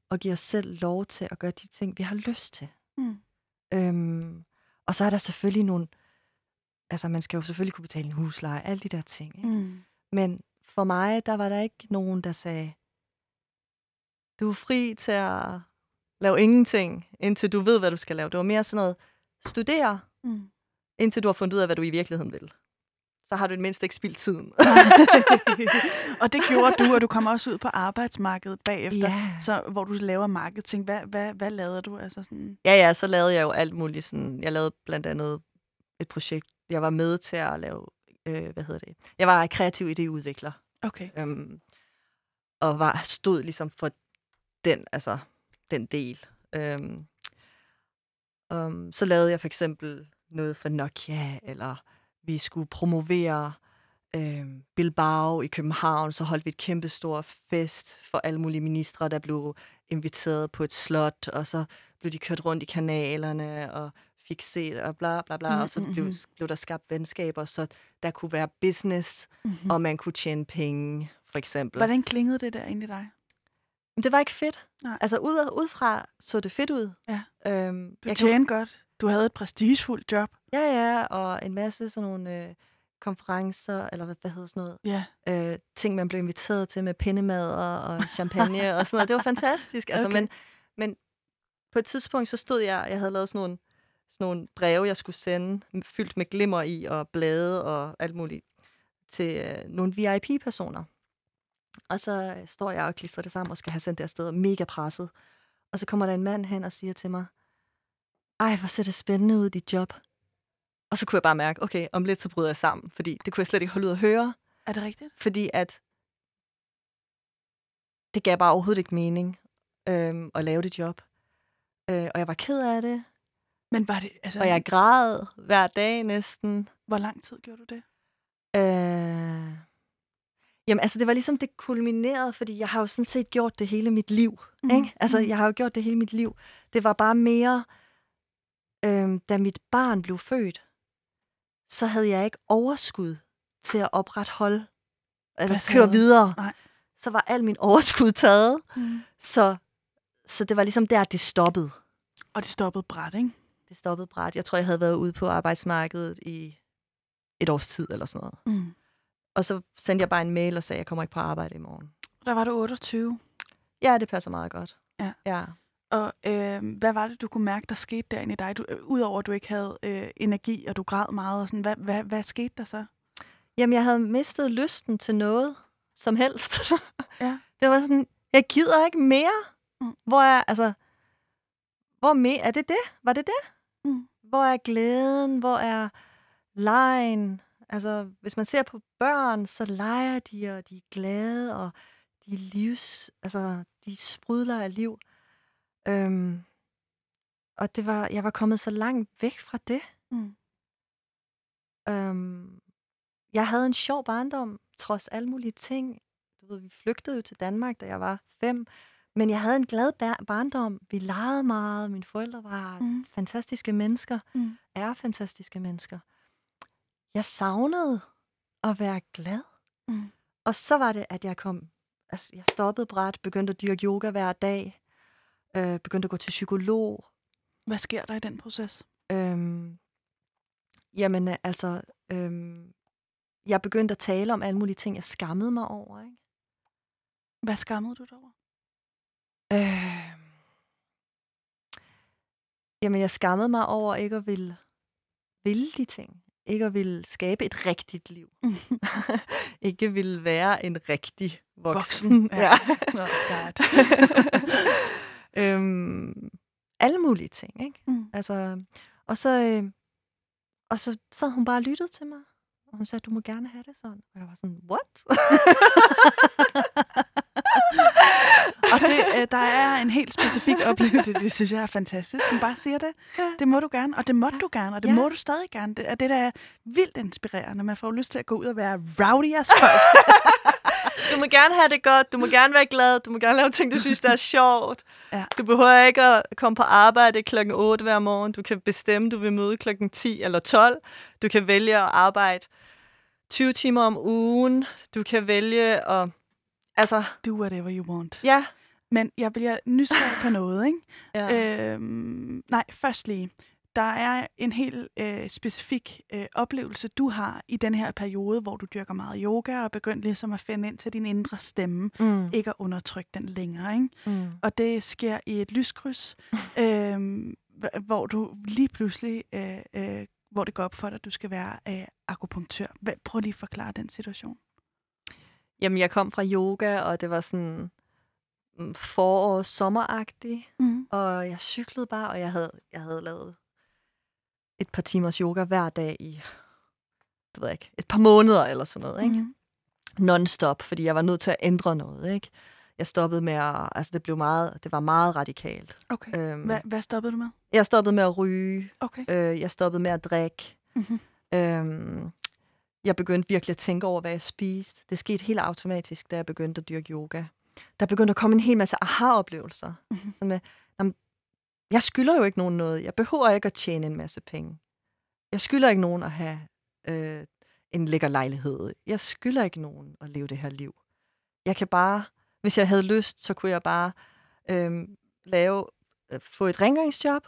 Og give os selv lov til at gøre de ting, vi har lyst til. Mm. Øhm, og så er der selvfølgelig nogle altså man skal jo selvfølgelig kunne betale en husleje, alle de der ting. Ikke? Mm. Men for mig, der var der ikke nogen, der sagde, du er fri til at lave ingenting, indtil du ved, hvad du skal lave. Det var mere sådan noget, studere, Mm. Indtil du har fundet ud af, hvad du i virkeligheden vil. Så har du i det mindste ikke spildt tiden. og det gjorde du, og du kom også ud på arbejdsmarkedet bagefter, Ja. så, hvor du laver marketing. Hvad, hvad, hvad lavede du? Altså sådan, Ja, ja, så lavede jeg jo alt muligt. Sådan, jeg lavede blandt andet et projekt. Jeg var med til at lave, øh, hvad hedder det? Jeg var kreativ idéudvikler. okay. Øhm, og var, stod ligesom for den, altså den del. Øhm, um, så lavede jeg for eksempel noget for Nokia, eller vi skulle promovere øhm, Bilbao i København, så holdt vi et kæmpe stort fest for alle mulige ministre, der blev inviteret på et slot, og så blev de kørt rundt i kanalerne, og fik set, og bla bla bla, og så blev, Mhm. blev der skabt venskaber, så der kunne være business, Mm-hmm. og man kunne tjene penge, for eksempel. Hvordan klingede det der i dig? Det var ikke fedt. Nej. Altså ud, udefra så det fedt ud. Ja. Øhm, Du jeg tjente godt. Du havde et prestigefuldt job. ja, ja, og en masse sådan nogle øh, konferencer, eller hvad, hvad hedder sådan Ja. noget, øh, ting, man blev inviteret til med pindemader og champagne og sådan noget. Det var fantastisk. Altså, Okay. men, men på et tidspunkt, så stod jeg, jeg havde lavet sådan nogle, sådan nogle breve, jeg skulle sende, fyldt med glimmer i og blade og alt muligt, til øh, nogle VIP-personer. Og så øh, står jeg og klistrer det sammen og skal have sendt det afsted, og mega presset. Og så kommer der en mand hen og siger til mig, ej, hvor ser det spændende ud, dit job. Og så kunne jeg bare mærke, okay, om lidt så bryder jeg sammen, fordi det kunne jeg slet ikke holde ud at høre, Er det rigtigt? fordi at det gav bare overhovedet ikke mening øhm, at lave det job. Øh, og jeg var ked af det, Men var det, altså, og jeg græd hver dag næsten. hvor lang tid gjorde du det? Øh... Jamen, altså, det var ligesom det kulminerede, fordi jeg har jo sådan set gjort det hele mit liv. Mhm, Ikke? Altså, mhm. jeg har jo gjort det hele mit liv. Det var bare mere, øh, da mit barn blev født, så havde jeg ikke overskud til at opretholde, eller Facaden. køre videre. Nej. Så var al min overskud taget, Mm. så, så det var ligesom der, det stoppede. Og det stoppede bræt, ikke? Det stoppede bræt. Jeg tror, jeg havde været ude på arbejdsmarkedet i et års tid eller sådan noget. Mm. Og så sendte jeg bare en mail og sagde, at jeg kommer ikke på arbejde i morgen. Der var du 28. Ja, det passer meget godt. Ja. ja. Og øh, hvad var det, du kunne mærke, der skete derinde i dig? Du, øh, Udover at du ikke havde øh, energi, og du græd meget, og sådan, hvad, hvad, hvad skete der så? Jamen, jeg havde mistet lysten til noget som helst. Ja. Det var sådan, jeg gider ikke mere. Mm. Hvor er, altså, hvor mere, er det det? Var det det? Mm. Hvor er glæden? Hvor er lejen? Altså, hvis man ser på børn, så leger de, og de er glade, og de er livs, altså, de sprudler af liv. Øhm, og det var, jeg var kommet så langt væk fra det. Mm. Øhm, jeg havde en sjov barndom, trods alle mulige ting. Du ved, vi flygtede jo til Danmark, da jeg var fem. Men jeg havde en glad bar- barndom. Vi legede meget. Mine forældre var Mm. fantastiske mennesker. Mm. Er fantastiske mennesker. Jeg savnede at være glad. Mm. Og så var det, at jeg kom... Altså, jeg stoppede bræt, begyndte at dyrke yoga hver dag. Øh, begyndte at gå til psykolog. Hvad sker der i den proces? Øhm, jamen, øh, altså, øhm, jeg begyndte at tale om alle mulige ting, jeg skammede mig over. Ikke? Hvad skammede du dig over? Øh, jamen, jeg skammede mig over ikke at ville, ville de ting. Ikke at ville skabe et rigtigt liv. ikke ville være en rigtig voksen. Voksen, ja. oh God. øhm, alle mulige ting, ikke? Mm. Altså, og så, øh, og så sad hun bare og lyttede til mig. Og hun sagde, du må gerne have det sådan. Og jeg var sådan, what? Og det, øh, der er en helt specifik oplevelse, det synes jeg er fantastisk. Hun bare siger det. Ja. Det må du gerne, og det måtte du gerne, og det Ja. må du stadig gerne. Det er det, der er vildt inspirerende. Man får lyst til at gå ud og være rowdy as fuck. du må gerne have det godt, du må gerne være glad, du må gerne lave ting, du synes, der er sjovt. Ja. Du behøver ikke at komme på arbejde klokken 8 hver morgen. Du kan bestemme, du vil møde klokken 10 eller 12. Du kan vælge at arbejde 20 timer om ugen. Du kan vælge at... Altså, Do whatever you want. ja. Men jeg bliver nysgerrig på noget, ikke? ja. Øhm, nej, først lige. der er en helt øh, specifik øh, oplevelse, du har i den her periode, hvor du dyrker meget yoga og begyndt ligesom at finde ind til din indre stemme, Mm. ikke at undertrykke den længere. Ikke? Mm. Og det sker i et lyskryds, øh, hv- hvor du lige pludselig, øh, øh, hvor det går op for dig, at du skal være øh, akupunktør. Prøv lige at forklare den situation. Jamen, jeg kom fra yoga, og det var sådan forår, sommeragtigt. Mm. Og jeg cyklede bare, og jeg havde, jeg havde lavet et par timers yoga hver dag i, det ved jeg ikke, et par måneder eller sådan noget, ikke? Mm. Non-stop, fordi jeg var nødt til at ændre noget, ikke? Jeg stoppede med at, altså det blev meget, det var meget radikalt. Okay. Øhm, Hvad, hvad stoppede du med? jeg stoppede med at ryge, Okay. øh, jeg stoppede med at drikke, Mm-hmm. Øhm, jeg begyndte virkelig at tænke over, hvad jeg spiste. Det skete helt automatisk, da jeg begyndte at dyrke yoga. Der begyndte at komme en hel masse aha-oplevelser. Mhm. Sådan med, "Jamen, jeg skylder jo ikke nogen noget. Jeg behøver ikke at tjene en masse penge. Jeg skylder ikke nogen at have øh, en lækker lejlighed. Jeg skylder ikke nogen at leve det her liv. Jeg kan bare, hvis jeg havde lyst, så kunne jeg bare øh, lave, øh, få et rengøringsjob,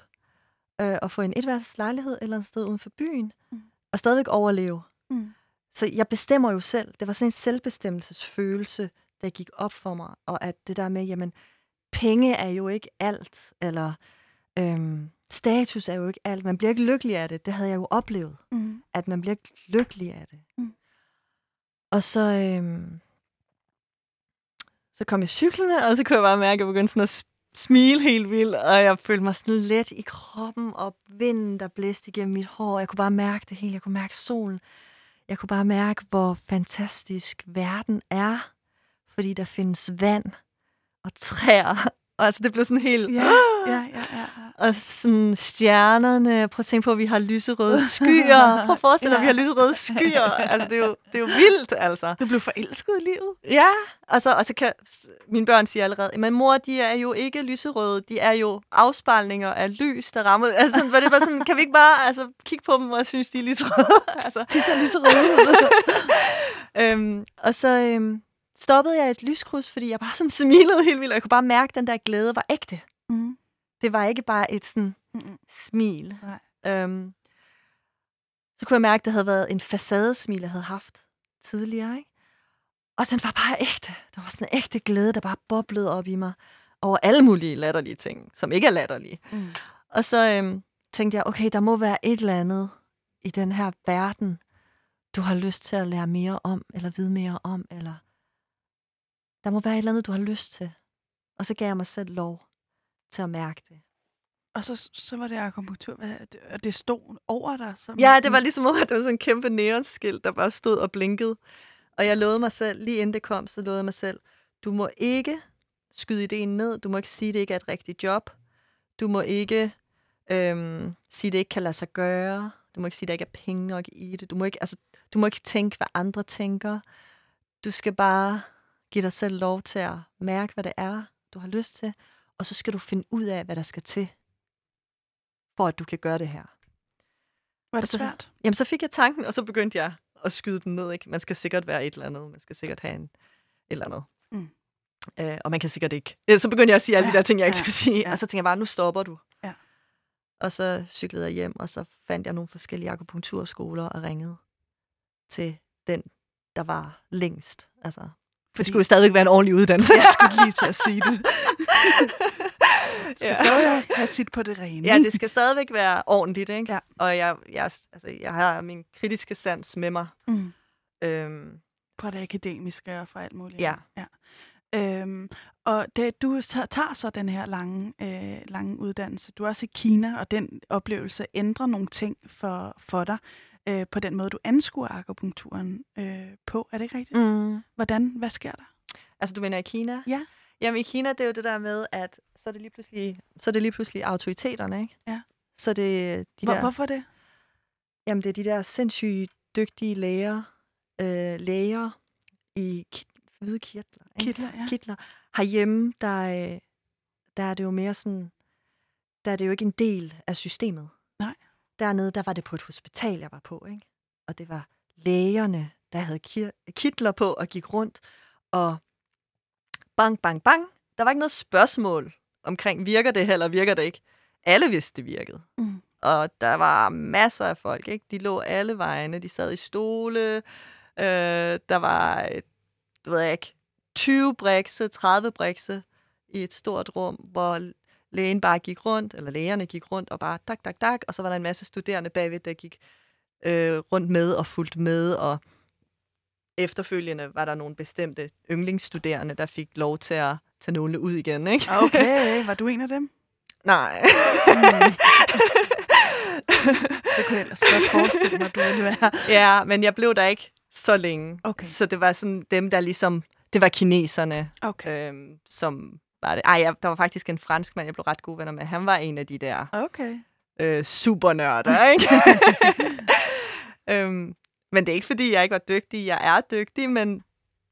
øh, og få en etværelses lejlighed eller et sted uden for byen, Mm. og stadigvæk overleve. Mm. Så jeg bestemmer jo selv. Det var sådan en selvbestemmelsesfølelse, der gik op for mig. Og at det der med, jamen, penge er jo ikke alt, eller øhm, status er jo ikke alt. Man bliver ikke lykkelig af det. Det havde jeg jo oplevet, Mm. at man bliver ikke lykkelig af det. Mm. Og så, øhm, så kom jeg cyklende, og så kunne jeg bare mærke, at jeg begyndte sådan at smile helt vildt, og jeg følte mig sådan let i kroppen, og vinden, der blæste igennem mit hår. Jeg kunne bare mærke det hele. Jeg kunne mærke solen. Jeg kunne bare mærke, hvor fantastisk verden er, fordi der findes vand og træer. Og altså, det blev sådan helt... Ja, ja, ja, ja. ja. Og sådan stjernerne. Prøv at tænke på, at vi har lyserøde skyer. Prøv at forestille dig, at vi har lyserøde skyer. Altså, det er jo, det er jo vildt, altså. Du blev forelsket i livet? Ja, og så, og så kan mine børn sige allerede, men mor, de er jo ikke lyserøde, de er jo afspejlinger af lys, der rammer. Altså, var det bare sådan, kan vi ikke bare altså, kigge på dem og synes, de er lyserøde? altså, De ser lyserøde øhm, og så øhm, stoppede jeg et lyskryds, fordi jeg bare sådan smilede helt vildt, og jeg kunne bare mærke, at den der glæde var ægte. mm. Det var ikke bare et sådan Mm. smil. Nej. Øhm, så kunne jeg mærke, at det havde været en facadesmil, jeg havde haft tidligere. Ikke? Og den var bare ægte. Der var sådan en ægte glæde, der bare boblede op i mig over alle mulige latterlige ting, som ikke er latterlige. Mm. Og så øhm, tænkte jeg, okay, der må være et eller andet i den her verden, du har lyst til at lære mere om, eller vide mere om, eller der må være et eller andet, du har lyst til. Og så gav jeg mig selv lov til at mærke det. Og så, så var det akupunktur, og det stod over dig? Som Ja, det var ligesom om, at det var sådan en kæmpe neonskilt, der bare stod og blinkede. Og jeg lovede mig selv, lige inden det kom, så lovede jeg mig selv, du må ikke skyde ideen ned, du må ikke sige, at det ikke er et rigtigt job, du må ikke øhm, sige, at det ikke kan lade sig gøre, du må ikke sige, at der ikke er penge nok i det, du må ikke, altså, du må ikke tænke, hvad andre tænker. Du skal bare give dig selv lov til at mærke, hvad det er, du har lyst til, og så skal du finde ud af, hvad der skal til, for at du kan gøre det her. Var det så- svært? Jamen, så fik jeg tanken, og så begyndte jeg at skyde den ned. Ikke? Man skal sikkert være et eller andet. Man skal sikkert have en, et eller andet. Mm. Øh, og man kan sikkert ikke. Så begyndte jeg at sige alle de Ja, der ting, jeg ikke ja, skulle sige. ja. Og så tænkte jeg bare, nu stopper du. Ja. Og så cyklede jeg hjem, og så fandt jeg nogle forskellige akupunkturskoler og ringede til den, der var længst. Altså, Fordi- det skulle jo stadigvæk være en ordentlig uddannelse. Jeg skulle lige til at sige det. ja. Så jeg have sit på det rene. ja, det skal stadigvæk være ordentligt, ikke? Ja. Og jeg, jeg, altså, jeg har min kritiske sans med mig. Mm. Øhm, Fra det akademiske og fra alt muligt. Ja. ja. Øhm, og det, du tager, tager så den her lange, øh, lange uddannelse. Du er også i Kina, og den oplevelse ændrer nogle ting for, for dig øh, på den måde, du anskuer akupunkturen øh, på. Er det ikke rigtigt? mm. Hvordan? Hvad sker der? Altså, du mener i Kina? Ja. Jamen, i Kina, det er jo det der med, at så er det lige pludselig, så er det lige pludselig autoriteterne, ikke? Ja. Så det de Hvor, der, Hvorfor det? jamen, det er de der sindssygt dygtige læger, øh, læger i kit, hvide kirtler. ikke? Kitler, ja. kitler. Herhjemme, der, øh, der er det jo mere sådan, der er det jo ikke en del af systemet. Dernede, der var det på et hospital, jeg var på, ikke? Og det var lægerne, der havde kitler på og gik rundt, og bang, bang, bang. Der var ikke noget spørgsmål omkring, virker det her, eller virker det ikke. Alle vidste, det virkede. Mm. og der var masser af folk. Ikke? De lå alle vegne. De sad i stole. Øh, der var, det ved jeg ikke, 20 brikse, 30 brikse i et stort rum, hvor lægen bare gik rundt, eller lægerne gik rundt og bare dak, dak, dak, og så var der en masse studerende bagved, der gik øh, rundt med og fulgte med, og efterfølgende var der nogle bestemte yndlingsstuderende, der fik lov til at tage nogle ud igen, ikke? Okay, var du en af dem? Nej. Det kunne jeg ellers godt forestille mig, du ville være. ja, men jeg blev der ikke så længe. Okay. Så det var sådan dem, der ligesom... Det var kineserne, Okay. øhm, som var det. Ej, jeg, der var faktisk en fransk mand, jeg blev ret gode venner med. Han var en af de der Okay. øh, supernørder, ikke? øhm, men det er ikke, fordi jeg ikke var dygtig. Jeg er dygtig, men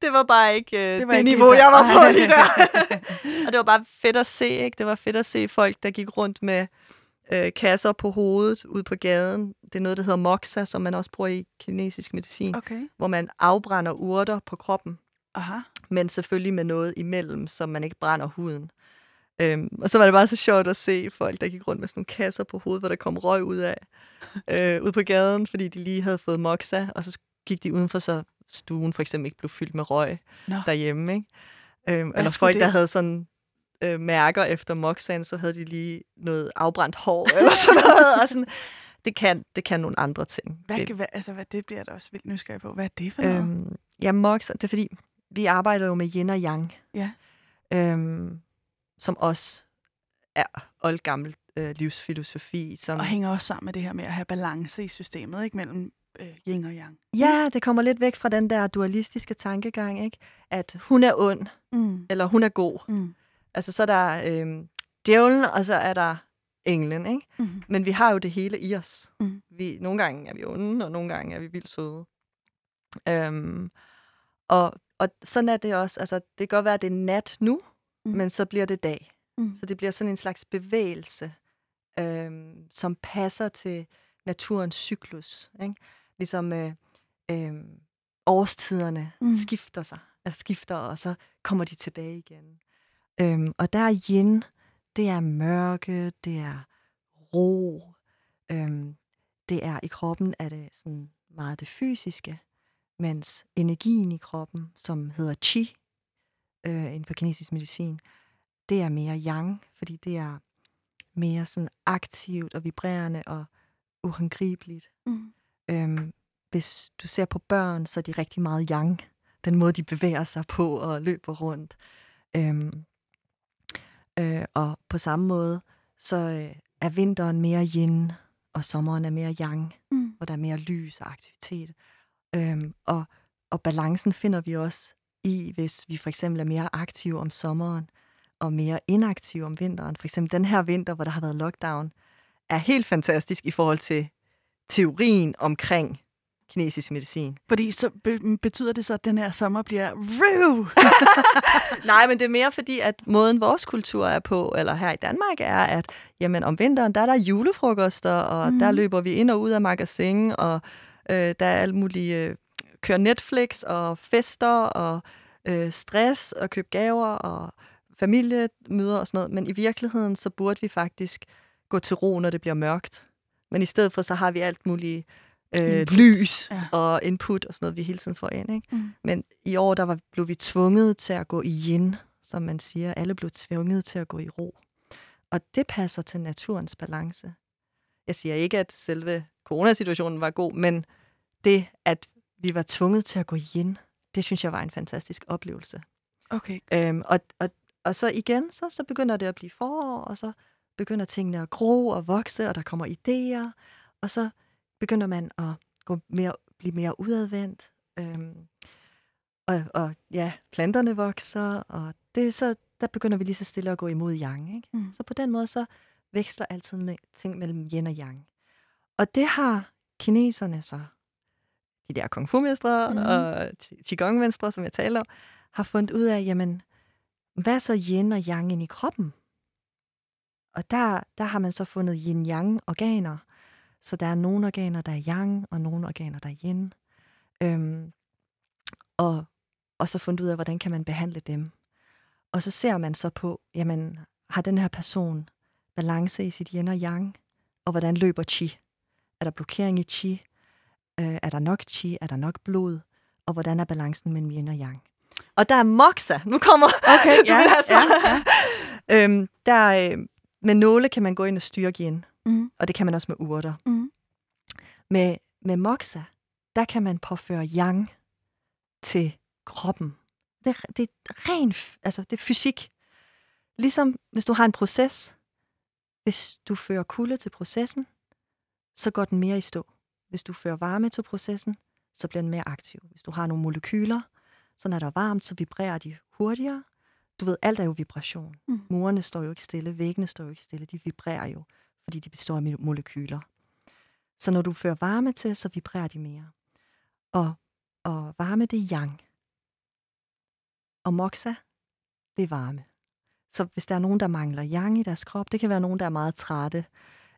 det var bare ikke øh, det, var det ikke niveau, jeg var på lige der. og det var bare fedt at se, ikke? Det var fedt at se folk, der gik rundt med øh, kasser på hovedet ude på gaden. Det er noget, der hedder moxa, som man også bruger i kinesisk medicin, Okay. hvor man afbrænder urter på kroppen, Aha. men selvfølgelig med noget imellem, så man ikke brænder huden. Øhm, og så var det bare så sjovt at se folk, der gik rundt med sådan nogle kasser på hovedet, hvor der kom røg ud af, øh, ud på gaden, fordi de lige havde fået moxa, og så gik de udenfor, så stuen for eksempel ikke blev fyldt med røg Nå. derhjemme. Ikke? Øhm, eller folk, der det? havde sådan øh, mærker efter moxaen, så havde de lige noget afbrændt hår, eller sådan noget. Og sådan, det, kan, det kan nogle andre ting. Hvad, det. Hvad, altså, hvad det bliver da også vildt nysgerrig på. Hvad er det for noget? øhm, ja, moxa, det er fordi, vi arbejder jo med yin og yang. Ja. Øhm, som også er oldgammel øh, livsfilosofi. Som, Og hænger også sammen med det her med at have balance i systemet, ikke? Mellem øh, yin og yang. ja, det kommer lidt væk fra den der dualistiske tankegang, ikke? At hun er ond, Mm. eller hun er god. Mm. Altså, så er der øh, djævlen, og så er der englen, ikke? Mm. Men vi har jo det hele i os. Mm. Vi, nogle gange er vi onde, og nogle gange er vi vildt søde. Øhm, og, og sådan er det også. Altså, det kan godt være, at det er nat nu, Mm. men så bliver det dag. Mm. Så det bliver sådan en slags bevægelse, øhm, som passer til naturens cyklus. Ikke? Ligesom øh, øh, årstiderne mm. skifter sig, altså skifter, og så kommer de tilbage igen. Øhm, og der er yin, det er mørke, det er ro, øhm, det er i kroppen, er det sådan meget det fysiske, mens energien i kroppen, som hedder chi, øh, inden for kinesisk medicin, det er mere yang, fordi det er mere sådan aktivt og vibrerende og uhåndgribeligt. Mm. Øhm, hvis du ser på børn, så er de rigtig meget yang. Den måde, de bevæger sig på og løber rundt. Øhm, øh, og på samme måde, så øh, er vinteren mere yin, og sommeren er mere yang, Mm. hvor der er mere lys og aktivitet. Øhm, og, og balancen finder vi også i, hvis vi for eksempel er mere aktive om sommeren, og mere inaktive om vinteren. For eksempel den her vinter, hvor der har været lockdown, er helt fantastisk i forhold til teorien omkring kinesisk medicin. Fordi så be- betyder det så, at den her sommer bliver Roo! Nej, men det er mere fordi, at måden vores kultur er på, eller her i Danmark, er, at jamen, om vinteren, der er der julefrokoster, og Mhm. mm. der løber vi ind og ud af magasin, og øh, der er alt muligt, øh, kører Netflix og fester, og øh, stress, og købe gaver, og familiemøder og sådan noget. Men i virkeligheden, så burde vi faktisk gå til ro, når det bliver mørkt. Men i stedet for, så har vi alt muligt øh, Input. lys Ja. og input og sådan noget, vi hele tiden får ind. Ikke? Mm. Men i år, der var, blev vi tvunget til at gå i yin, som man siger. Alle blev tvunget til at gå i ro. Og det passer til naturens balance. Jeg siger ikke, at selve coronasituationen var god, men det, at vi var tvunget til at gå yin, det synes jeg var en fantastisk oplevelse. Okay. Øhm, og, og, og så igen, så, så begynder det at blive forår, og så begynder tingene at gro og vokse, og der kommer idéer, og så begynder man at gå mere, blive mere udadvendt. Øhm, og, og ja, planterne vokser, og det er så, der begynder vi lige så stille at gå imod yang. Ikke? Mm. Så på den måde, så veksler altid med ting mellem yin og yang. Og det har kineserne så, de der kung fu-mestre mm. og qi- qigong-mestre, som jeg taler om, har fundet ud af, jamen, hvad så yin og yang ind i kroppen? Og der, der har man så fundet yin-yang-organer. Så der er nogle organer, der er yang, og nogle organer, der er yin. Øhm, og, og så fundet ud af, hvordan kan man behandle dem. Og så ser man så på, jamen, har den her person balance i sit yin og yang? og hvordan løber chi? Er der blokering i chi? Øh, er der nok chi? Er der nok blod? Og hvordan er balancen mellem yin og yang? Og der er moxa. Nu kommer... Okay, du ja, vil altså. ja, ja. øhm, der, øh, med nåle kan man gå ind og styre yin, Mm. og det kan man også med urter. Mm. Med, med moxa, der kan man påføre yang til kroppen. Det, er- det er ren, altså det er fysik. Ligesom hvis du har en proces, hvis du fører kulde til processen, så går den mere i stå. Hvis du fører varme til processen, så bliver den mere aktiv. Hvis du har nogle molekyler, så når der er varmt, så vibrerer de hurtigere. Du ved, alt er jo vibration. Mm. Murene står jo ikke stille, væggene står jo ikke stille, de vibrerer jo, fordi de består af mo- molekyler. Så når du fører varme til, så vibrerer de mere. Og, og varme, det er yang. Og moxa, det er varme. Så hvis der er nogen, der mangler yang i deres krop, det kan være nogen, der er meget trætte,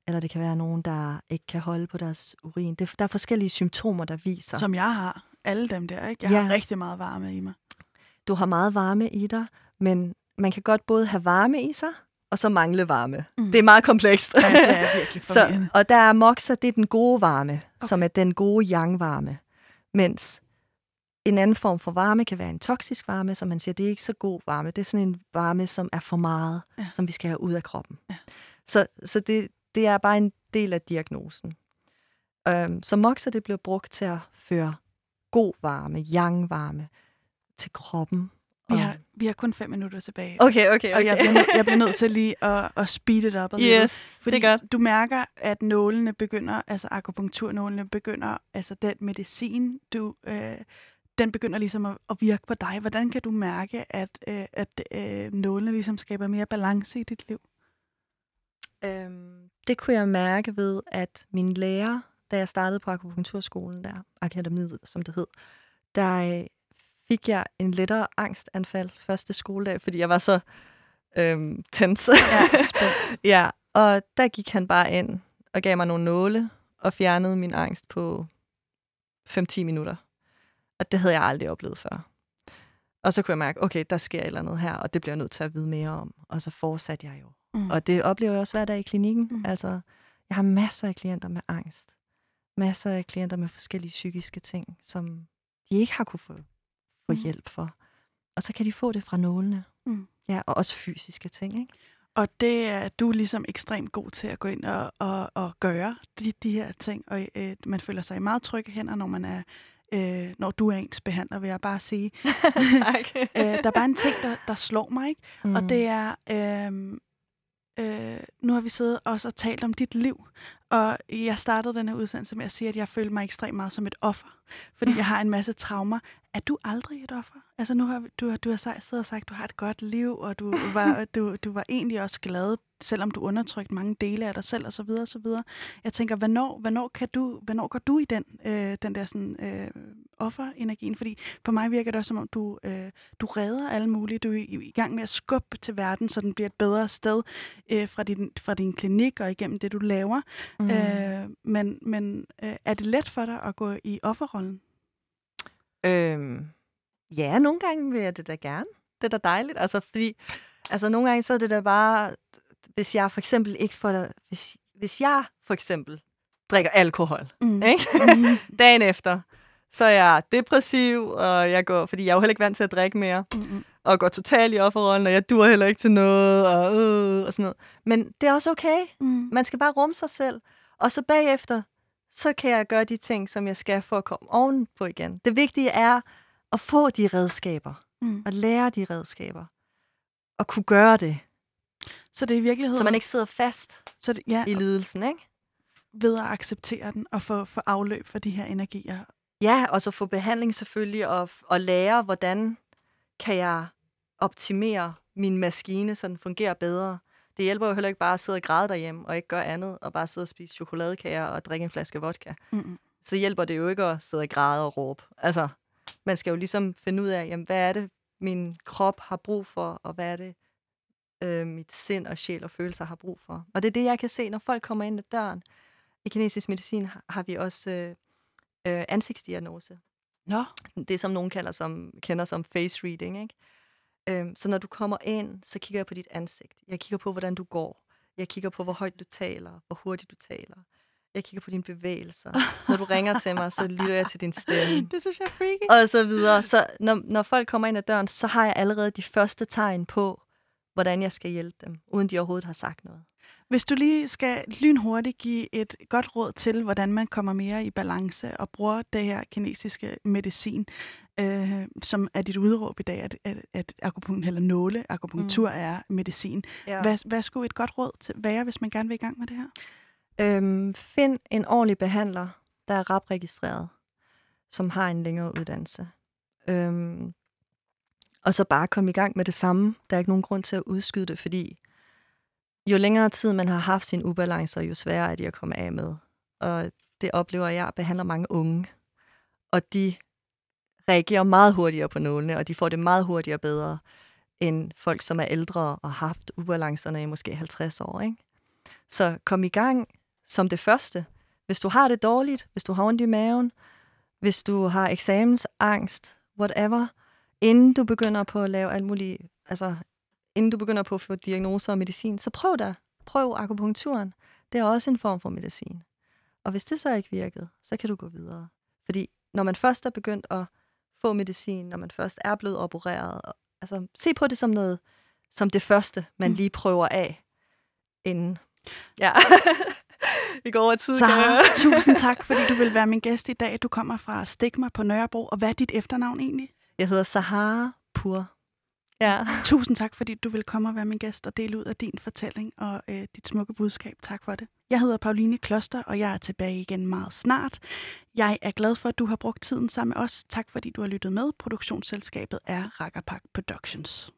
eller det kan være nogen, der ikke kan holde på deres urin. Det, der er forskellige symptomer, der viser. Som jeg har. Alle dem der, ikke? Jeg Ja. har rigtig meget varme i mig. Du har meget varme i dig, men man kan godt både have varme i sig, og så mangle varme. Mm. Det er meget komplekst. Ja, det er virkelig så, og der er moxa, det er den gode varme, okay. som er den gode yang-varme. Mens en anden form for varme kan være en toksisk varme, som man siger, det er ikke så god varme. Det er sådan en varme, som er for meget, Ja. som vi skal have ud af kroppen. Ja. Så, så det, det er bare en del af diagnosen. Øhm, så moxa, det bliver brugt til at føre god varme, yang-varme til kroppen. Vi har, vi har kun fem minutter tilbage. Okay, okay, okay. Og jeg bliver, jeg bliver nødt til lige at, at speed it up. Yes, Fordi det er godt. du mærker, at nålene begynder, altså akupunkturnålene begynder, altså den medicin, du, øh, den begynder ligesom at, at virke på dig. Hvordan kan du mærke, at, øh, at øh, nålene ligesom skaber mere balance i dit liv? Øhm, det kunne jeg mærke ved, at min lærer, da jeg startede på akupunkturskolen der, akademiet, som det hed, der øh, fik jeg en lettere angstanfald første skoledag, fordi jeg var så øhm, tens. Ja, ja, og der gik han bare ind og gav mig nogle nåle og fjernede min angst på 5-10 minutter. Og det havde jeg aldrig oplevet før. Og så kunne jeg mærke, okay, der sker et eller andet her, og det bliver jeg nødt til at vide mere om. Og så fortsatte jeg jo Mm. og det oplever jeg også hver dag i klinikken. Mm. Altså, jeg har masser af klienter med angst. Masser af klienter med forskellige psykiske ting, som de ikke har kunne få, få Mm. hjælp for. Og så kan de få det fra nålene. Mm. Ja, og også fysiske ting, ikke? Og det er du er ligesom ekstremt god til at gå ind og, og, og gøre de, de her ting, og øh, man føler sig i meget trygge hænder, når man er øh, når du er ens behandler, vil jeg bare sige. øh, der er bare en ting, der, der slår mig, ikke? Mm. og det er, øh, øh, nu har vi siddet også og talt om dit liv, og jeg startede den her udsendelse med at sige, at jeg føler mig ekstremt meget som et offer, fordi jeg har en masse traumer. Er du aldrig et offer? Altså nu har du, har- du har siddet og sagt, at du har et godt liv, og du var, du, du var egentlig også glad, selvom du undertrykte mange dele af dig selv, og så videre, og så videre. Jeg tænker, hvornår, hvornår, kan du, hvornår går du i den, øh, den der sådan, øh, offerenergien? Fordi på mig virker det også, som om du, øh, du redder alle mulige. Du er i, i gang med at skubbe til verden, så den bliver et bedre sted øh, fra, din, fra din klinik og igennem det, du laver. Mm. Mm. Øh, men men øh, er det let for dig at gå i offerrollen? Øhm, ja, nogle gange vil jeg det da gerne. Det er da dejligt. Altså, fordi, altså nogle gange så er det da bare, hvis jeg for eksempel ikke får, hvis, hvis jeg for eksempel drikker alkohol, Mm. ikke? Mhm. dagen efter, så er jeg depressiv, og jeg går, fordi jeg er jo heller ikke vant til at drikke mere, Mm-mm. Og går totalt i offerrollen, og jeg dur heller ikke til noget, og, øh, og sådan noget. Men det er også okay. Mm. Man skal bare rumme sig selv. Og så bagefter, så kan jeg gøre de ting, som jeg skal for at komme ovenpå igen. Det vigtige er at få de redskaber, Mm. og lære de redskaber, og kunne gøre det, Så det er i virkeligheden... så man ikke sidder fast så det, ja, i lidelsen, ikke? ved at acceptere den og få, få afløb for de her energier. Ja, og så få behandling selvfølgelig, og, og lære, hvordan kan jeg optimere min maskine, så den fungerer bedre. Det hjælper jo heller ikke bare at sidde og græde derhjemme, og ikke gøre andet, og bare sidde og spise chokoladekager og drikke en flaske vodka. Mm-mm. Så hjælper det jo ikke at sidde og græde og råbe. Altså, man skal jo ligesom finde ud af, jamen, hvad er det, min krop har brug for, og hvad er det, øh, mit sind og sjæl og følelser har brug for. Og det er det, jeg kan se, når folk kommer ind ad døren. I kinesisk medicin har- vi også øh, øh, ansigtsdiagnose. Nå, Det, som nogen kalder som, kender som face reading. Ikke? Øhm, så når du kommer ind, så kigger jeg på dit ansigt. Jeg kigger på, hvordan du går. Jeg kigger på, hvor højt du taler, hvor hurtigt du taler. Jeg kigger på dine bevægelser. Når du ringer til mig, så lytter jeg til din stemme. Det synes jeg er freaky. Og så videre. Så når, når folk kommer ind ad døren, så har jeg allerede de første tegn på, hvordan jeg skal hjælpe dem, uden de overhovedet har sagt noget. Hvis du lige skal lynhurtigt give et godt råd til, hvordan man kommer mere i balance og bruger det her kinesiske medicin, øh, som er dit udråb i dag, at, at, at akupunktur eller nåle, akupunktur mm. er medicin. Ja. Hvad, hvad skulle et godt råd til være, hvis man gerne vil i gang med det her? Øhm, find en ordentlig behandler, der er RAP-registreret, som har en længere uddannelse. Øhm, og så bare komme i gang med det samme. Der er ikke nogen grund til at udskyde det, fordi jo længere tid man har haft sin ubalancer, jo sværere er de at komme af med. Og det oplever jeg, behandler mange unge. Og de reagerer meget hurtigere på nålene, og de får det meget hurtigere bedre end folk, som er ældre og har haft ubalancerne i måske 50 år. Ikke? Så kom i gang som det første. Hvis du har det dårligt, hvis du har ondt i maven, hvis du har eksamensangst, whatever, inden du begynder på at lave alt muligt, altså inden du begynder på at få diagnoser og medicin, så prøv da. Prøv akupunkturen. Det er også en form for medicin. Og hvis det så ikke virkede, så kan du gå videre. Fordi når man først er begyndt at få medicin, når man først er blevet opereret, altså se på det som noget, som det første, man mm. lige prøver af, inden. Ja. Vi går over tid. Så tusind tak, fordi du vil være min gæst i dag. Du kommer fra Stigma på Nørrebro. Og hvad er dit efternavn egentlig? Jeg hedder Sahara Pur. Ja. Tusind tak, fordi du vil komme og være min gæst og dele ud af din fortælling og øh, dit smukke budskab. Tak for det. Jeg hedder Pauline Kloster, og jeg er tilbage igen meget snart. Jeg er glad for, at du har brugt tiden sammen med os. Tak fordi du har lyttet med. Produktionsselskabet er Rakkerpak Productions.